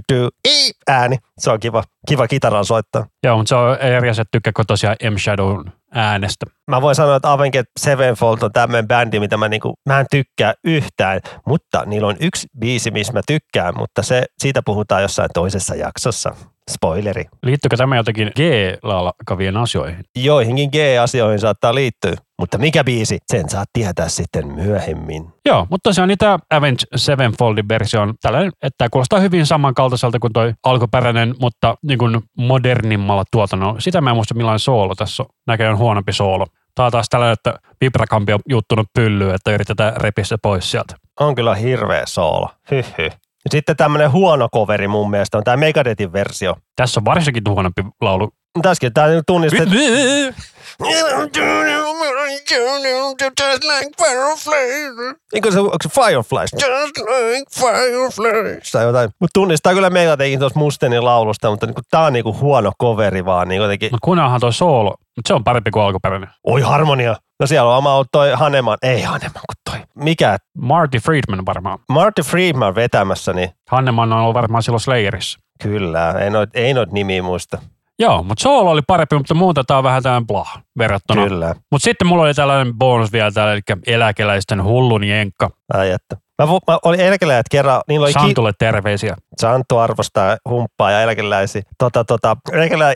i ääni. Se on kiva, kiva kitaran soittaa. Joo, mutta se on eri asia, tykkääkö tosiaan M Shadown äänestä. Mä voin sanoa, että Avenged Sevenfold on tämmöinen bändi, mitä mä, niinku, mä en tykkää yhtään, mutta niillä on yksi biisi, missä mä tykkään, mutta se, siitä puhutaan jossain toisessa jaksossa. Spoileri. Liittyykö tämä jotenkin G-alkavien asioihin? Joihinkin G-asioihin saattaa liittyä, mutta mikä biisi, sen saat tietää sitten myöhemmin. Joo, mutta tosiaan niin tämä Avenge Sevenfoldin versio on tällainen, että tämä kuulostaa hyvin samankaltaiselta kuin toi alkuperäinen, mutta niin kuin modernimmalla tuotannolla. Sitä mä en muista millainen soolo tässä on. Näköjään huonompi soolo. Tämä on taas tällainen, että vibrakampi on juttunut pyllyyn, että yritetään repiä se pois sieltä. On kyllä hirveä soolo. Hyhy. Ja sitten tämmöinen huono coveri mun mielestä on tämä Megadethin versio. Tässä on varsinkin huonompi laulu. Tässäkin tämä tunnistet... Eikö se, onko se Fireflies? Just like Fireflies. Tai jotain. Mutta tunnistaa kyllä Megadethin tuossa Mustenin laulusta, mutta niinku, tää on niinku huono coveri vaan. Niinku jotenkin. Mutta kuunnellaan toi soolo Mutta se on parempi kuin alkuperäinen. Oi harmonia. No siellä on oma ollut toi Haneman, ei Haneman kuin toi. Mikä? Marty Friedman varmaan. Marty Friedman vetämässä, niin Hanneman on ollut varmaan silloin Slayerissa. kyllä, ei noit, ei noit nimiä muista. Joo, mutta Soul oli parempi, mutta muuta tämä on vähän tämmöinen blah verrattuna. Kyllä, Mutta sitten mulla oli tällainen bonus vielä täällä, eli eläkeläisten hullun jenkka. ai että. Mä, mä olin eläkeläiset kerran, niillä oli ki- Santulle terveisiä. Santtu arvostaa humppaa ja eläkeläisiä. Tota, tota, eläkelä, äh,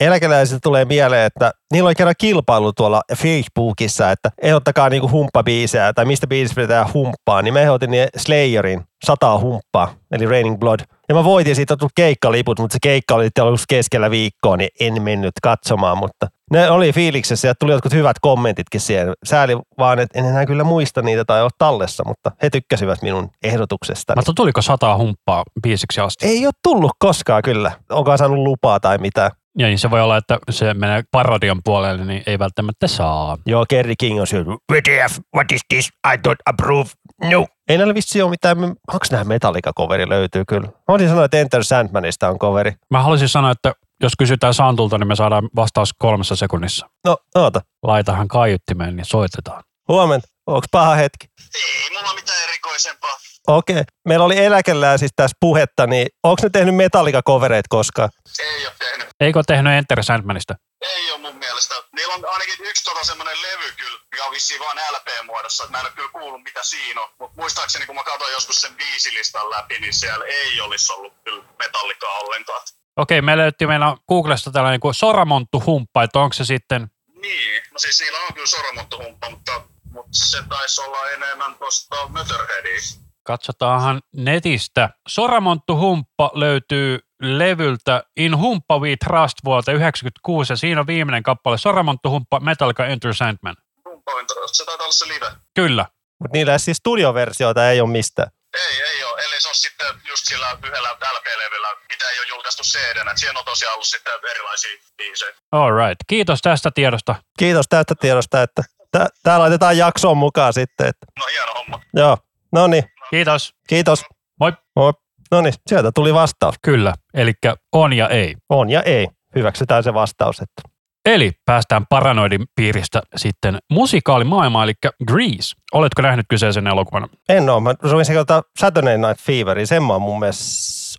eläkeläisiltä tulee mieleen, että niillä oli kerran kilpailu tuolla Facebookissa, että ehdottakaa niinku humppabiisejä tai mistä biisistä pidetään humppaa, niin mä ehdotin niin Slayerin sataa humppaa, eli Raining Blood. Ja mä voitin, siitä tullut keikkaliput, mutta se keikka oli ollut keskellä viikkoa, niin en mennyt katsomaan, mutta ne oli fiiliksessä ja tuli jotkut hyvät kommentitkin siihen. Sääli vaan, että en enää kyllä muista niitä tai ole tallessa, mutta he tykkäsivät minun ehdotuksesta. Mutta tuliko sataa humppaa biisiksi asti? Ei ole tullut koskaan kyllä. Onkaan saanut lupaa tai mitään. Ja niin se voi olla, että se menee parodian puolelle, niin ei välttämättä saa. Joo, Kerry King on syönyt. WTF, what is this? I don't approve. No. Ei näillä vissi ole mitään, onko nämä Metallica-coveri löytyy kyllä. Mä olisin sanoa, että Enter Sandmanista on coveri. Mä haluaisin sanoa, että jos kysytään Santulta, niin me saadaan vastaus kolmessa sekunnissa. No, oota. Laitahan kaiuttimeen, niin soitetaan. Huomenta. Onko paha hetki? Ei mulla mitään erikoisempaa. Okei. Meillä oli eläkeläisistä tässä puhetta, niin onko ne tehnyt Metallica-kovereita koskaan? Ei ole tehnyt. Eikö ole tehnyt Enter Sandmanista? Ei ole mun mielestä. Niillä on ainakin yksi tota semmonen levy kyllä, mikä on vissiin vaan LP-muodossa. Mä en ole kyllä kuullut mitä siinä on. Mutta muistaakseni kun mä katsoin joskus sen biisilistan läpi, niin siellä ei olisi ollut kyllä metallikaa ollenkaan. Okei, me löyttiin meillä Googlesta tällainen kuin Soramonttu humppa, että onko se sitten, Niin, no siis niillä on kyllä soramonttuhumppa, mutta, mutta se taisi olla enemmän tosta Motorheadia. katsotaanhan netistä. Soramonttu humppa löytyy levyltä In Humppa We Trust vuodelta 1996 ja siinä on viimeinen kappale Soramonttu humppa Metallica Enter Sandman. Humppa se taitaa olla se live. Kyllä. Mutta niillä siis studioversioita ei ole mistään. Ei, ei ole. Ellei se ole sitten just sillä yhdellä LP-levyllä, mitä ei ole julkaistu cd että Siellä on tosiaan ollut sitten erilaisia biisejä. All right. Kiitos tästä tiedosta. Kiitos tästä tiedosta, että tää, tää laitetaan jaksoon mukaan sitten. Että. No hieno homma. Joo, no niin, Kiitos. kiitos. Moi. Moi. No niin, sieltä tuli vastaus. Kyllä. Eli on ja ei. On ja ei. Hyväksytään se vastaus. Että. Eli päästään paranoidin piiristä sitten musikaalimaailmaan, eli Grease. Oletko nähnyt kyseisen elokuvan? En ole. Mä ruvisin katsoa Saturday Night Feverin. Sen mä oon mun mielestä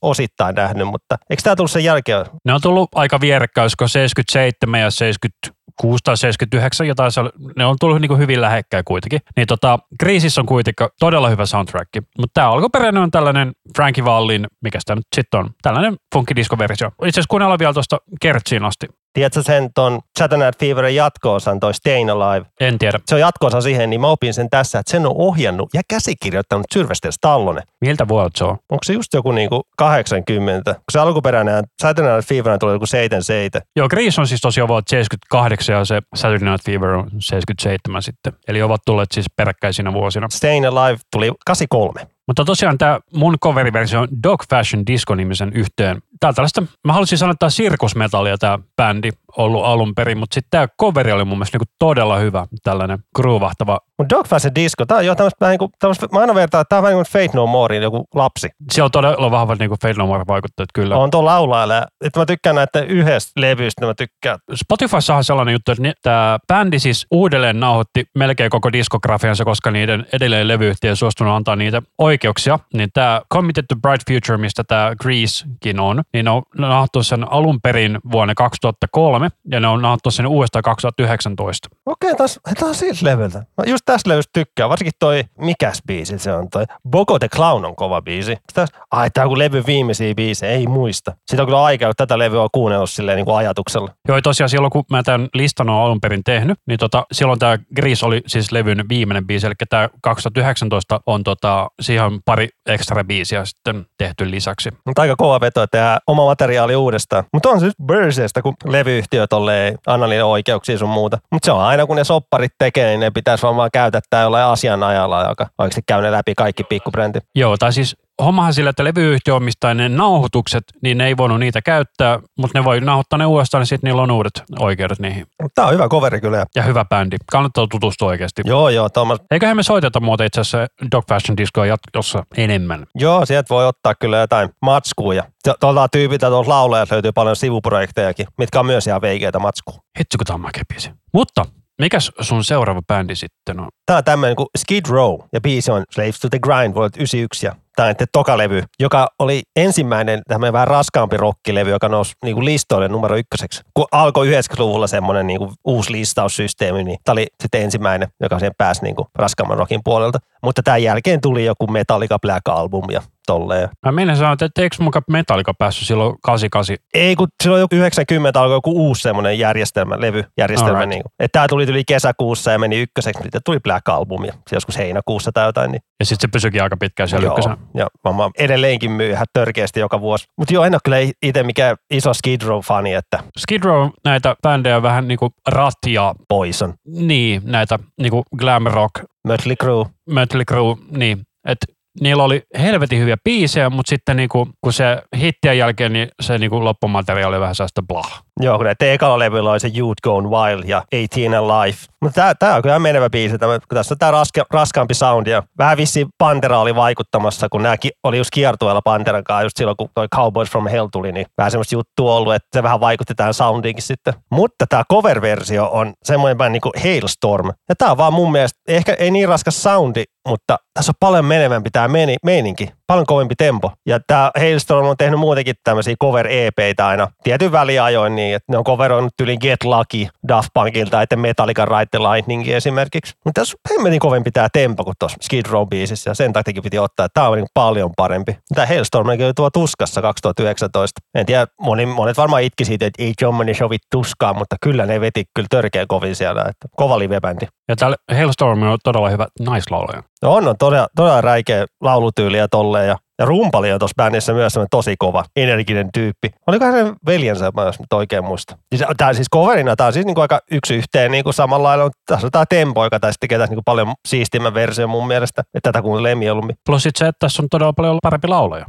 osittain nähnyt, mutta eikö tää tullut sen jälkeen? Ne on tullut aika vierekkäin, olisiko 77 ja 76 tai 79 jotain, se oli- ne on tullut niin hyvin lähekkäin kuitenkin. Niin tota, Greasissä on kuitenkin todella hyvä soundtrack, mutta tämä alkuperäinen on tällainen Frankie Vallin, mikä tämä nyt sitten on, tällainen funkkidiskoversio. Itse asiassa kuunnellaan vielä tuosta Kertsiin asti. Tiedätkö sen ton Saturday Night Feverin jatko-osan, toi Stayin' Alive? En tiedä, Se on jatko siihen, niin mä opin sen tässä, että sen on ohjannut ja käsikirjoittanut Sylvester Stallone. miltä vuodelta se on. Onko se just joku niinku 80? Kun se alkuperäinen Saturday Night Fever tuli joku 77. Joo, Grease on siis tosiaan vuodelta 78 ja se Saturday Night Fever on 77 sitten. Eli ovat tulleet siis peräkkäisinä vuosina. Stayin' Alive tuli 83. Mutta tosiaan tämä mun coveriversio Dog Fashion Disco-nimisen yhteen. Tää on tällaista, mä haluaisin sanoa, tämä sirkusmetallia tämä bändi ollut alun perin, mutta sitten tämä coveri oli mun mielestä niinku todella hyvä, tällainen groovahtava. Mutta Dog Fashion Disco, tää on jo tämmöistä vähän niin kuin, tämmöistä, mä aina vertaan, että tää on vähän niin kuin Fate No Morein joku lapsi. Siellä on todella vahvat niinku Fade No More vaikutteet kyllä. On tuo laulaja, että mä tykkään näitä yhdestä levystä, niin mä tykkään. Spotifyssa on sellainen juttu, että tämä bändi siis uudelleen nauhoitti melkein koko diskografiansa, koska niiden edelleen levyyhtiö ei suostunut antaa niitä oikeuksia. Niin tämä Committed to Bright Future, mistä tämä Greasekin on, niin on nauhoittu sen alun perin vuonna 2003 ja ne on nauhoittu sen uudestaan 2019. Okei, taas, taas on siltä levyltä. Mä just tästä levystä tykkään, varsinkin toi, mikäs biisi se on toi. Bogo the Clown on kova biisi. Täs, ai, tää on kuin levy viimeisiä biisejä, ei muista. Siitä on kyllä aikaa, kun tätä levyä on kuunnellut silleen niin kuin ajatuksella. Joo, tosiaan silloin kun mä tämän listan olen alun perin tehnyt, niin tota, silloin tämä Grease oli siis levyn viimeinen biisi, eli tämä 2019 on tota, siihen on pari ekstra biisiä sitten tehty lisäksi. Mutta aika kova veto, että tehdään oma materiaali uudestaan. Mutta on se just Bursestä, kun levyyhtiöt olleen anna niille oikeuksia sun muuta. Mutta se on aina, kun ne sopparit tekee, niin ne pitäisi vaan, vaan käytättää jollain asianajalla, joka oikeasti käy ne läpi kaikki pikkubrändi. Joo, tai siis hommahan sillä, että levyyhtiö omistaa ne nauhoitukset, niin ne ei voinut niitä käyttää, mutta ne voi nauhoittaa ne uudestaan, niin sitten niillä on uudet oikeudet niihin. Tää on hyvä coveri kyllä. Ja hyvä bändi. Kannattaa tutustua oikeasti. Joo, joo, Thomas. Eiköhän me soiteta muuten itse asiassa Dog Fashion Discoa jatkossa enemmän. Joo, sieltä voi ottaa kyllä jotain matskuja. Tuolta tyypiltä tuolta laulajat löytyy paljon sivuprojektejakin, mitkä on myös ihan veikeitä matskua. Hitsi, kun tämä on makea. Mutta mikäs sun seuraava bändi sitten on? Tää on tämmöinen kuin Skid Row ja biisi on Slaves to the Grind vuodelta 91 ja tämä on toka levy, joka oli ensimmäinen tämmöinen vähän raskaampi rockilevy, joka nousi niin kuin listoille numero ykköseksi. Kun alkoi 90-luvulla semmoinen niin kuin uusi listaussysteemi, niin tämä oli sitten ensimmäinen, joka siihen pääsi niin kuin raskaamman rockin puolelta. Mutta tämän jälkeen tuli joku Metallica Black Album ja tolleen. Mä menen sanoa, että eikö muka Metallica päässyt silloin 88? Ei, kun silloin joku 90 alkoi joku uusi semmoinen järjestelmä, levyjärjestelmä. Alright. Niin että tämä tuli yli kesäkuussa ja meni ykköseksi, sitten tuli Black Album ja se joskus heinäkuussa tai jotain. Niin Ja sitten se pysyikin aika pitkään siellä ykkösenä. ja mä edelleenkin myy ihan törkeästi joka vuosi. Mutta joo, en ole kyllä itse mikään iso Skid Row-fani, että Skid Row näitä bändejä vähän niinku ratia, Poison, niin näitä niinku glam rock, Mötley Crüe, Mötley Crüe, niin että niillä oli helvetin hyviä biisejä, mutta sitten niinku, kun se hittien jälkeen, niin se niinku loppumateriaali oli vähän sellaista blah. Joo, kun näitä ekalla levyllä oli se Youth Gone Wild ja 18 and Life. Mutta tää, tää on kyllä menevä biisi. Tämä, kun tässä on tää raska, raskaampi soundi ja vähän vissi Pantera oli vaikuttamassa, kun nämä oli just kiertueella Panteran kanssa just silloin, kun toi Cowboys from Hell tuli, niin vähän semmoista juttua ollut, että se vähän vaikutti tähän soundiinkin sitten. Mutta tämä cover-versio on semmoinen vähän niin kuin Hailstorm. Ja tää on vaan mun mielestä, ehkä ei niin raskas soundi, mutta tässä on paljon menevämpi tämä meininki, paljon kovempi tempo. Ja tämä Hailstorm on tehnyt muutenkin tämmöisiä cover-EPitä aina tietyn väliajoin niin, että ne on coveroinut yli Get Lucky Daft Punkilta, että Metallica Ride the Lightning esimerkiksi. Mutta tässä on hemmetin kovempi tämä tempo kuin tuossa Skid Row biisissä ja sen takia piti ottaa, että tämä on niin paljon parempi. Tämä Hailstorm oli tuo tuskassa 2019. En tiedä, moni, monet varmaan itki siitä, että ei John meni sovit tuskaa, mutta kyllä ne veti kyllä törkeä kovin siellä, että kova live-bändi. Ja täällä Hailstorm on todella hyvä naislaulaja. No on, on todella, todella räikeä laulutyyli ja tolleen. Ja, ja rumpali on tuossa bändissä myös semmoinen tosi kova, energinen tyyppi. Oliko hänen veljensä, mä jos nyt oikein muista. Siis, tää siis coverina, tää on siis niinku aika yksi yhteen niinku samalla lailla, mutta tässä on tää tempo, joka tässä tekee tässä niinku paljon siistimmän versio mun mielestä. Että tätä kuuntelee mieluummin. Plus sit se, että tässä on todella paljon parempi laulaja.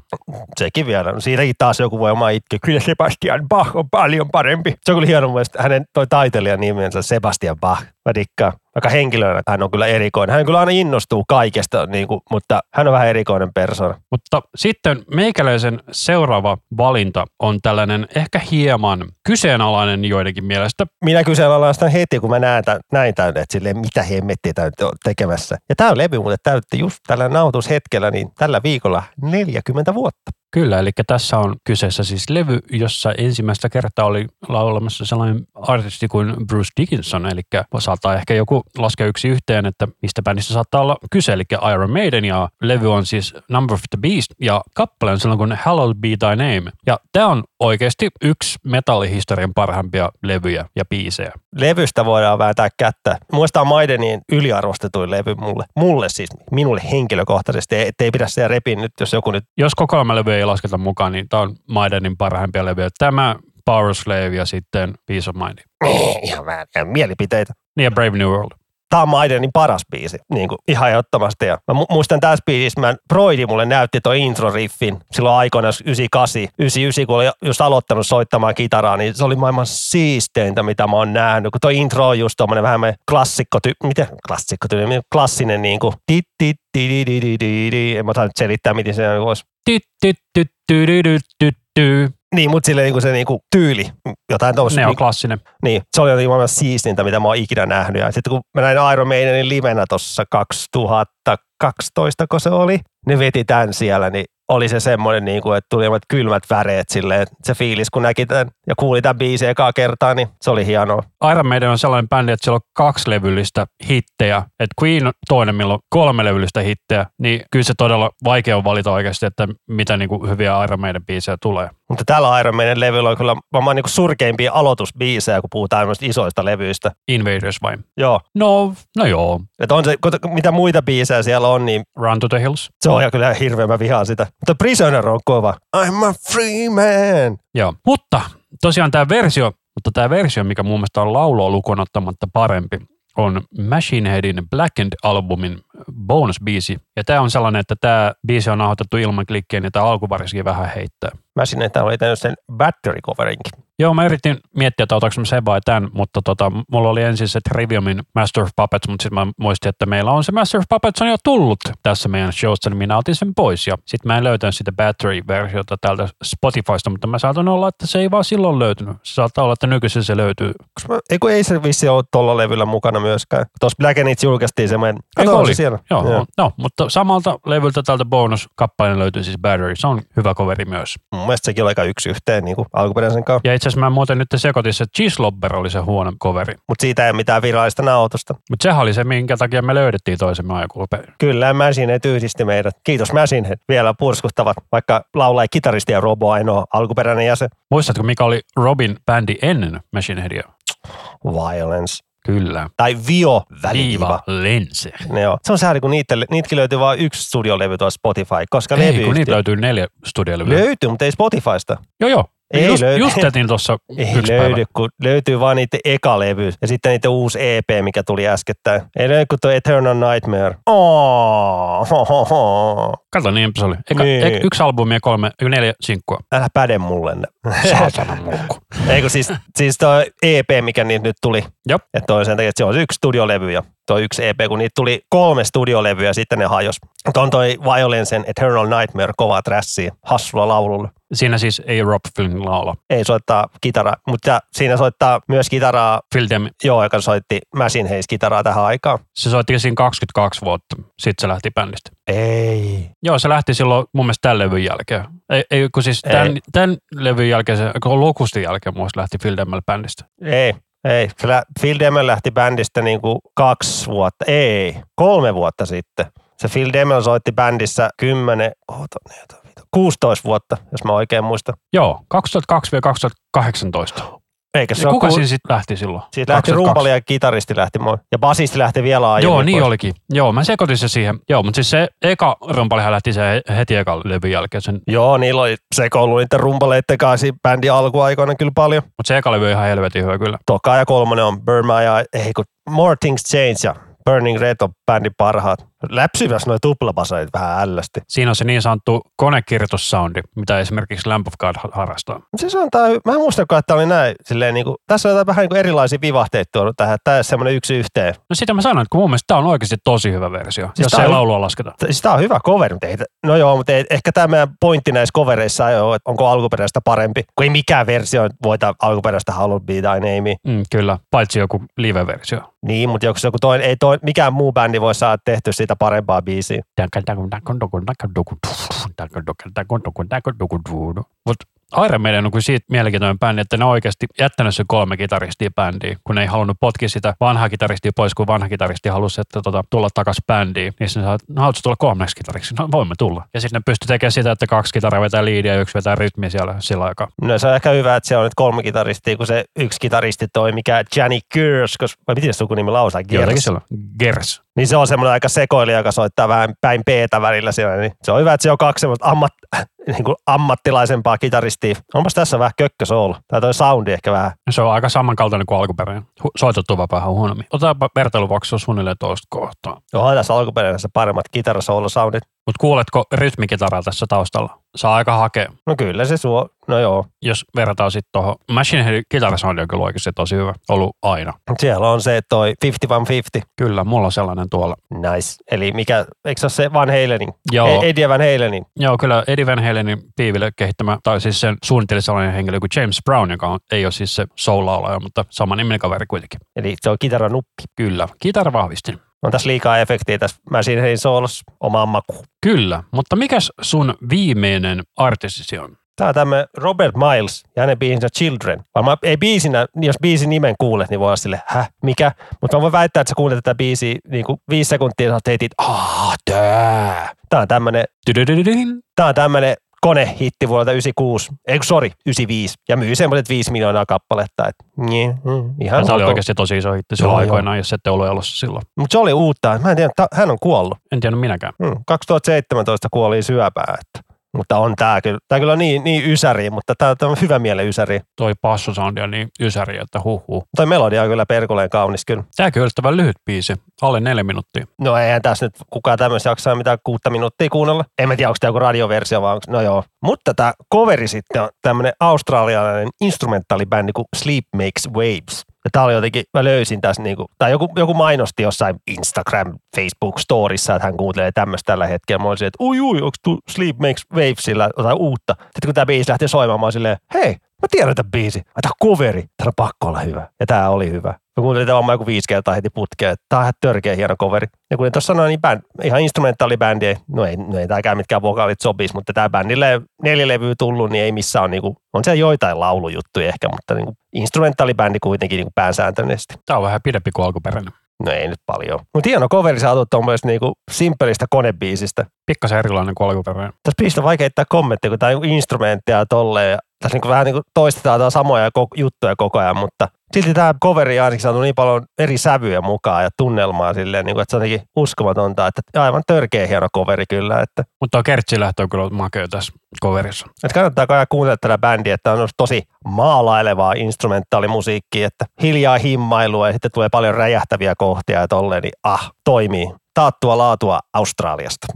Sekin vielä. No siitäkin taas joku voi omaa itkeä. Kyllä Sebastian Bach on paljon parempi. Se on kyllä hieno mielestä. Hänen toi taiteilijan nimensä Sebastian Bach. Mä dikkaan. Vaikka henkilönä hän on kyllä erikoinen. Hän kyllä aina innostuu kaikesta, niin kuin, mutta hän on vähän erikoinen persona. Mutta sitten meikäläisen seuraava valinta on tällainen ehkä hieman kyseenalainen joidenkin mielestä. Minä kyseenalaistan heti, kun mä näen tämän, näin tämän, että silleen, mitä hemmettiä tämä nyt tekemässä. Ja tämä levy muuten täytti just tällä nautushetkellä, niin tällä viikolla 40 vuotta. Kyllä, eli tässä on kyseessä siis levy, jossa ensimmäistä kertaa oli laulamassa sellainen artisti kuin Bruce Dickinson, eli saattaa ehkä joku laskea yksi yhteen, että mistä bändistä saattaa olla kyse, eli Iron Maiden, ja levy on siis Number of the Beast, ja kappale on sellainen kuin Hallowed Be Thy Name. Ja tämä on oikeasti yksi metallihistorian parhaimpia levyjä ja biisejä. Levystä voidaan vääntää kättä. Muistaa Maidenin yliarvostetuin levy mulle. Mulle siis, minulle henkilökohtaisesti. Ettei pidä siellä repin nyt, jos joku nyt Jos kokoelmalevy ei lasketa mukaan, niin tämä on Maidenin parhaimpia levyjä. Tämä Power Slave ja sitten Peace of Mind. ihan vähän mielipiteitä. Niin ja Brave New World. Tämä on Maidenin paras biisi, niin kuin ihan ehdottomasti. Ja mä mu- muistan tässä biisissä, mä, Broidi mulle näytti tuon intro-riffin silloin aikoina 98, 99, kun oli just aloittanut soittamaan kitaraa, niin se oli maailman siisteintä, mitä mä oon nähnyt. Kun tuo intro on just tommonen vähän me klassikko, ty- miten klassikko, ty- klassinen niin kuin tit, tit. En mä osaa nyt selittää, miten se voisi. Tyt, tyt, tyt, tyt, tyt, tyt, tyt. Niin, mutta silleen niin se niin kuin tyyli, jotain tuossa. Ne on klassinen. Niin, se oli jotenkin maailman siistintä, mitä mä oon ikinä nähnyt. Ja sitten kun mä näin Iron Maidenin livenä tuossa 2012, kun se oli, ne veti tämän siellä, niin oli se semmoinen, niin kuin, että tuli kylmät väreet silleen. Se fiilis, kun näki tämän ja kuuli tämän biisin ekaa kertaa, niin se oli hienoa. Iron Maiden on sellainen bändi, että siellä on kaksi levyllistä hittejä. Et Queen on toinen, milloin on kolme levyllistä hittejä, niin kyllä se todella vaikea on valita oikeasti, että mitä niin kuin hyviä Iron Maiden biisejä tulee. Mutta tällä Iron Maiden levyllä on kyllä varmaan niin surkeimpia aloitusbiisejä, kun puhutaan isoista levyistä. Invaders vai? Joo. No, no joo. Että on se, mitä muita biisejä siellä on, niin Run to the Hills. se on ja kyllä hirveän mä vihaan sitä. Mutta Prisoner on kova. I'm a free man. Joo. Mutta tosiaan tämä versio, mutta tämä versio, mikä mun mielestä on laulua lukuun ottamatta parempi, on Machine Headin Blackened-albumin bonus-biisi. Ja tämä on sellainen, että tämä biisi on nauhoitettu ilman klikkejä, niin tämä alkuvariskin vähän heittää. Mä sinne täällä oli tehnyt sen battery coverinkin. Joo, mä yritin miettiä, että otanko mä sen vai tämän, mutta tota, mulla oli ensin se Triviumin Master of Puppets, mutta sitten mä muistin, että meillä on se Master of Puppets on jo tullut tässä meidän showssa, niin minä otin sen pois. Ja sitten mä en löytänyt sitä Battery-versiota täältä Spotifysta, mutta mä saatan olla, että se ei vaan silloin löytynyt. Se saattaa olla, että nykyisin se löytyy. Mä, ei, se vissi ollut tuolla levyllä mukana myöskään. Tuossa Black It julkaistiin semmoinen. Eikö Kato, se siellä. Joo, Joo. No, mutta samalta levyltä tältä bonuskappaleen löytyy siis Battery. Se on hyvä coveri myös. Mun mielestä sekin oli aika yksi yhteen niin kuin alkuperäisen kanssa. Ja itse asiassa mä muuten nyt sekoitin, että Cheeselobber oli se huono coveri. Mutta siitä ei ole mitään virallista nauhoitusta. Mutta sehän oli se, minkä takia me löydettiin toisemme ajakulpeen. Kyllä, Machine yhdisti meidät. Kiitos Machine vielä purskuttavat, vaikka laulaa kitaristi ja Robo ainoa alkuperäinen jäsen. Muistatko, mikä oli Robin bändi ennen Machine Headia? Violence. Kyllä. Tai Vio väliviiva. Viiva Lense. Ne joo. Se on sääli, kun niitä, niitäkin löytyy vain yksi studiolevy tuossa Spotify, koska Ei, kun levyyhtiö- niitä löytyy neljä studiolevyä. löytyy, mutta ei Spotifysta. Joo, joo. Ei just, löydy. just etin tuossa Ei yksi löydy, päivä. kun löytyy vaan niiden eka levy ja sitten niiden uusi EP, mikä tuli äskettäin. Ei löydy kuin tuo Eternal Nightmare. Oh, ho, ho, ho. Kato, niin se oli. Eka, Niin. niin. yksi albumi ja kolme, neljä sinkkua. Älä päde mulle. Saatana mulkku. Eikö siis, siis tuo EP, mikä niitä nyt tuli. Jop. Että toi on sen takia, että se on yksi studiolevy ja tuo yksi EP, kun niitä tuli kolme studiolevyä ja sitten ne hajos. Mutta on toi Violencen Eternal Nightmare kovaa trassia, hassulla laululla. Siinä siis ei Rob Flynn laula. Ei soittaa kitaraa, mutta siinä soittaa myös kitaraa, Phil Dem, joo, joka soitti Machine Haze kitaraa tähän aikaan. se soitti siinä 22 vuotta. Sitten se lähti bändistä. Ei. Joo, se lähti silloin mun mielestä tämän levyn jälkeen. Ei, ei kun siis tämän, Ei. tämän levyn jälkeen, se, kun Locustin jälkeen mun mielestä lähti Phil Demmel bändistä. Ei, ei. Phil Demmel lähti bändistä niin kuin kaksi vuotta, ei, kolme vuotta sitten. Se Phil Demmel soitti bändissä 10, oota, ne, oota, viito, 16 vuotta, jos mä oikein muistan. Joo, 2002-2018. Eikä se Ja kuka ku- siinä sitten lähti silloin? Siitä lähti 2002. rumpali ja kitaristi lähti moi. Ja basisti lähti vielä aiemmin. Joo, niin pois. olikin. Joo, mä sekoitin se siihen. Joo, mutta siis se eka rumpalihan lähti se heti ekan levyn jälkeen. Sen, Joo, niillä oli sekoilu niiden rumpaleiden kanssa bändin alkuaikoina kyllä paljon. mutta se eka levy ihan helvetin hyvä kyllä. Toka ja kolmonen on My Eye, ei kun More Things Change ja Burning Red on bändin parhaat. Läpsyväs noin tuplabasoit vähän ällästi. Siinä on se niin sanottu konekirjoitussoundi, mitä esimerkiksi Lamp of God ha- harrastaa. Se on tää, mä en muistakaan, että oli näin. Silleen, niin kuin, tässä on jotain vähän niin kuin erilaisia vivahteita tuonut tähän. Tämä on semmoinen yksi yhteen. No sitä mä sanoin, että kun mun mielestä tämä on oikeasti tosi hyvä versio, siis jos ei on- laulua lasketa. Siis tää on hyvä cover, mutta ei, no joo, mutta ei, ehkä tämä meidän pointti näissä covereissa ei ole, että onko alkuperäistä parempi. Kun ei mikään versio voita alkuperäistä Hollow Be Thy Name. Mm, kyllä, paitsi joku live-versio. Niin, mutta jos joku toinen, ei toi, mikään muu bändi voi saada tehty siitä parempaa biisiä. Mutta Iron Maiden on kuin siitä mielenkiintoinen bändi, että ne on oikeasti jättänyt se kolme kitaristia bändiin, kun ne ei halunnut potkia sitä vanhaa kitaristia pois, kun vanha kitaristi halusi että tota, tulla takaisin bändiin. Niin sitten sanoi, no haluatko tulla kolmeksi kitariksi? No voimme tulla. Ja sitten ne pystyi tekemään sitä, että kaksi kitaraa vetää liidiä ja yksi vetää rytmiä siellä sillä aikaa. No se on ehkä hyvä, että siellä on nyt kolme kitaristia, kun se yksi kitaristi toi, mikä Johnny Gers, koska, vai miten se sukunimi lausaa? Gers. siellä on. Gers. Niin se on semmoinen aika sekoilija, joka soittaa vähän päin peetä välillä siellä. Niin se on hyvä, että se on kaksi semmoista ammat, niin kuin ammattilaisempaa kitaristia. Onpas tässä vähän kökkösoolo. Tai toi soundi ehkä vähän. Se on aika samankaltainen kuin alkuperäinen. Soitettu vaan vähän huonommin. Otetaanpa vertailuvaksi, suunnilleen toista kohtaa. Onhan tässä alkuperäisessä paremmat kitarasoolo-soundit. Mutta kuuletko rytmikitaraa tässä taustalla? Saa aika hakea. No kyllä se suo, no joo. Jos verrataan sitten tuohon. Machine Headin kitarasoundi on kyllä oikeasti tosi hyvä. Ollut aina. Siellä on se toi 50-150. Kyllä, mulla on sellainen tuolla. Nice. Eli mikä, eikö se ole se Van Halenin? Joo. E- Eddie Van Halenin. Joo, kyllä Eddie Van Halenin piiville kehittämä, tai siis sen suunnitteli sellainen henkilö kuin James Brown, joka on, ei ole siis se soul-laulaja, mutta sama niminen kaveri kuitenkin. Eli se on kitaranuppi. Kyllä, kitara vahvistin. On tässä liikaa efektiä tässä Machine Headin soolossa. Omaan makuun. Kyllä, mutta mikäs sun viimeinen artistisi on? Tämä on tämmöinen Robert Miles ja hänen biisinsä Children. Varmaan ei biisinä, jos biisin nimen kuulet, niin voi olla sille, häh, mikä? Mutta mä voin väittää, että sä kuulet tätä biisiä niin kuin viisi sekuntia ja sä heitit, aah, tää. Tää on tämmönen, Tydydydydyn. tää on tämmönen konehitti vuodelta 96, ei sori, 95. Ja myy semmoiset 5 miljoonaa kappaletta. Et, niin, mm, ihan Ja tämä oli oikeasti tosi iso hitti silloin joo. aikoinaan, jos ette ollut elossa silloin. Mutta se oli uutta. Mä en tiedä, ta- hän on kuollut. En tiedä minäkään. Mm, 2017 kuoli syöpää. Että Mutta on tää kyllä, tää kyllä on niin, niin ysäri, mutta tää, tää on hyvä mielen ysäri. Toi passosoundi on niin ysäri, että huhhuh. Toi melodia on kyllä perkuleen kaunis kyllä. Tääkin on yllättävän lyhyt biisi, alle neljä minuuttia. No eihän tässä nyt kukaan tämmöistä jaksaa mitään kuutta minuuttia kuunnella. En mä tiedä, onko tämä joku radioversio vai onko, no joo. Mutta tämä coveri sitten on tämmöinen australialainen instrumentaalibändi kuin Sleep Makes Waves. Ja tää oli jotenkin, mä löysin tässä niinku, tai joku, joku mainosti jossain Instagram, Facebook storissa, että hän kuuntelee tämmöistä tällä hetkellä. Mä olisin, että ui ui, onko Sleep Makes Wavesilla jotain uutta? Sitten kun tämä biisi lähti soimaan, mä olin silleen, hei, mä tiedän tämän biisi. Tämä on coveri, tämä on pakko olla hyvä. Ja tämä oli hyvä. Mä kuuntelin tämän varmaan joku viisi kertaa heti putkeen, että tämä on ihan törkeä hieno coveri. Ja kun tuossa sanoin, niin bänd, ihan instrumentaalibändi, no ei, no ei tämäkään mitkään vokaalit sopisi, mutta tämä bändille neljä levyä tullut, niin ei missään ole, niinku, on siellä joitain laulujuttuja ehkä, mutta niinku, instrumentaalibändi kuitenkin niinku pääsääntöisesti. Tää on vähän pidempi kuin alkuperäinen. No ei nyt paljon. Mutta hieno coveri saatu tuommoisesta niinku simppelistä konebiisistä. Pikkasen erilainen kuin alkuperäinen. Tässä biisistä on vaikea heittää kommentteja, kun tämä on instrumenttia ja tolleen. Tässä niinku vähän niinku toistetaan tää samoja juttuja koko ajan, mutta silti tämä coveri ainakin saatu niin paljon eri sävyjä mukaan ja tunnelmaa silleen, niinku, että se on jotenkin uskomatonta, että aivan törkeä hieno coveri kyllä, että Mutta kertsilähtö on kyllä makea tässä coverissa. että kannattaa kai kuunnella tätä bändiä, että on tosi maalailevaa instrumentaalimusiikkia, että hiljaa himmailua ja sitten tulee paljon räjähtäviä kohtia ja tolleen, niin ah, toimii. Taattua laatua Australiasta.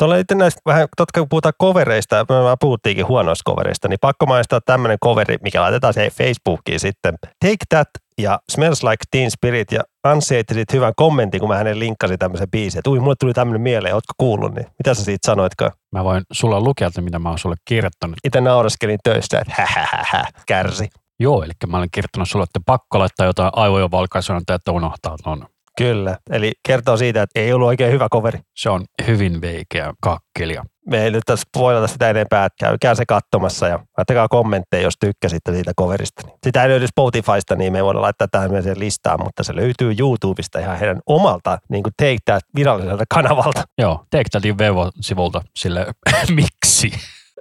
Tuolla sitten näistä vähän, totta kun puhutaan covereista, me puhuttiinkin huonoista covereista, niin pakko mainostaa tämmöinen coveri, mikä laitetaan siihen Facebookiin sitten. Take That ja Smells Like Teen Spirit ja Anssi heitti hyvän kommentin, kun mä hänen linkkasin tämmöisen biisin, että ui, mulle tuli tämmöinen mieleen, ootko kuullut, niin mitä sä siitä sanoitkaan? Mä voin sulla lukea, että mitä mä oon sulle kirjoittanut. Itse nauraskelin töistä, että hähähähä, kärsi. Joo, eli mä olen kirjoittanut sulle, että pakko laittaa jotain aivojen valkaisuna, että unohtaa ton. Kyllä, eli kertoo siitä, että ei ollut oikein hyvä coveri. Se on hyvin veikeä kakkelia. Me ei nyt tässä spoilata sitä enempää, että käykää se katsomassa ja laittakaa kommentteja, jos tykkäsitte siitä coverista. Niin Sitä ei löydy Spotifysta, niin me ei voida laittaa tähän sen listaan, mutta se löytyy YouTubesta ihan heidän omalta niin kuin Take That viralliselta kanavalta. Joo, Take Thatin Vevo-sivulta sille, miksi?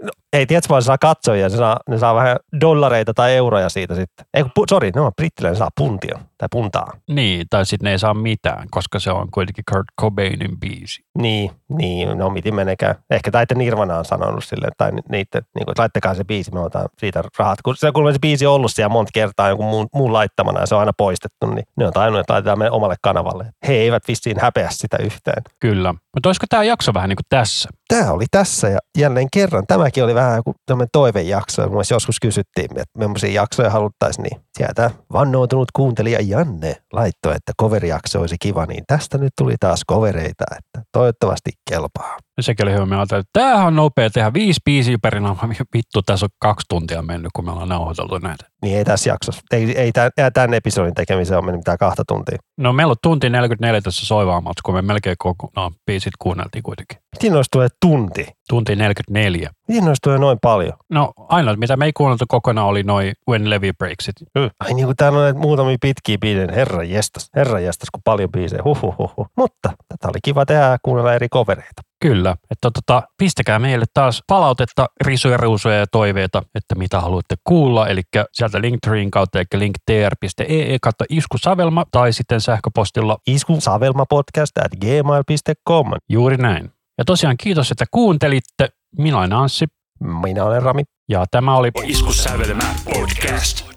No, ei, tiedätkö vaan se saa katsojia, se saa, ne saa vähän dollareita tai euroja siitä sitten. Ei, kun, ne on brittiläinen, saa puntia tai puntaa. Niin, tai sitten ne ei saa mitään, koska se on kuitenkin Kurt Cobainin biisi. Niin, niin, no miten menekään. Ehkä tai että Nirvana on sanonut silleen, tai ni- niitä, niin kuin, laittakaa se biisi, me otan siitä rahat. Kun se, kun se biisi on ollut siellä monta kertaa jonkun muun, muun laittamana ja se on aina poistettu, niin ne on tainnut, että laitetaan meidän omalle kanavalle. He eivät vissiin häpeä sitä yhtään. Kyllä. Mutta olisiko tämä jakso vähän niin kuin tässä? Tämä oli tässä ja jälleen kerran. Tämäkin oli vähän joku tämmöinen toivejakso. Mun joskus kysyttiin, että millaisia jaksoja haluttaisiin, niin sieltä vannoutunut kuuntelija Janne laittoi, että coverijakso olisi kiva, niin tästä nyt tuli taas covereita, että toivottavasti kelpaa. Sekin oli hyvä. Me ajattelin, että tämähän on nopea tehdä viisi biisiä per nauha. Vittu, tässä on kaksi tuntia mennyt, kun me ollaan nauhoiteltu näitä. Niin ei tässä jaksossa, ei, ei tämän, tämän episodin tekemiseen ole mennyt mitään kahta tuntia. No meillä on tunti 44 tässä soivaamalta, kun me melkein kokonaan biisit kuunneltiin kuitenkin. Miten noista tulee tunti? Tunti 44. Miten noista tulee noin paljon? No ainoa, mitä me ei kuunneltu kokonaan, oli noin When Levy Breaks It. Ai niin kuin täällä on näitä muutamia pitkiä biisejä, herra jestas, herra jestas, kun paljon biisejä, huhuhuhu. Mutta tätä oli kiva tehdä ja kuunnella eri covereita. Kyllä, että tota, pistäkää meille taas palautetta, risuja, ruusuja ja toiveita, että mitä haluatte kuulla. Eli sieltä Linktreen kautta, eli linktr.ee kautta iskusavelma tai sitten sähköpostilla Iskun savelmapodcast at gmail.com. juuri näin. Ja tosiaan kiitos, että kuuntelitte. Minä olen Anssi Minä olen Rami. ja tämä oli Iskussävelmä podcast.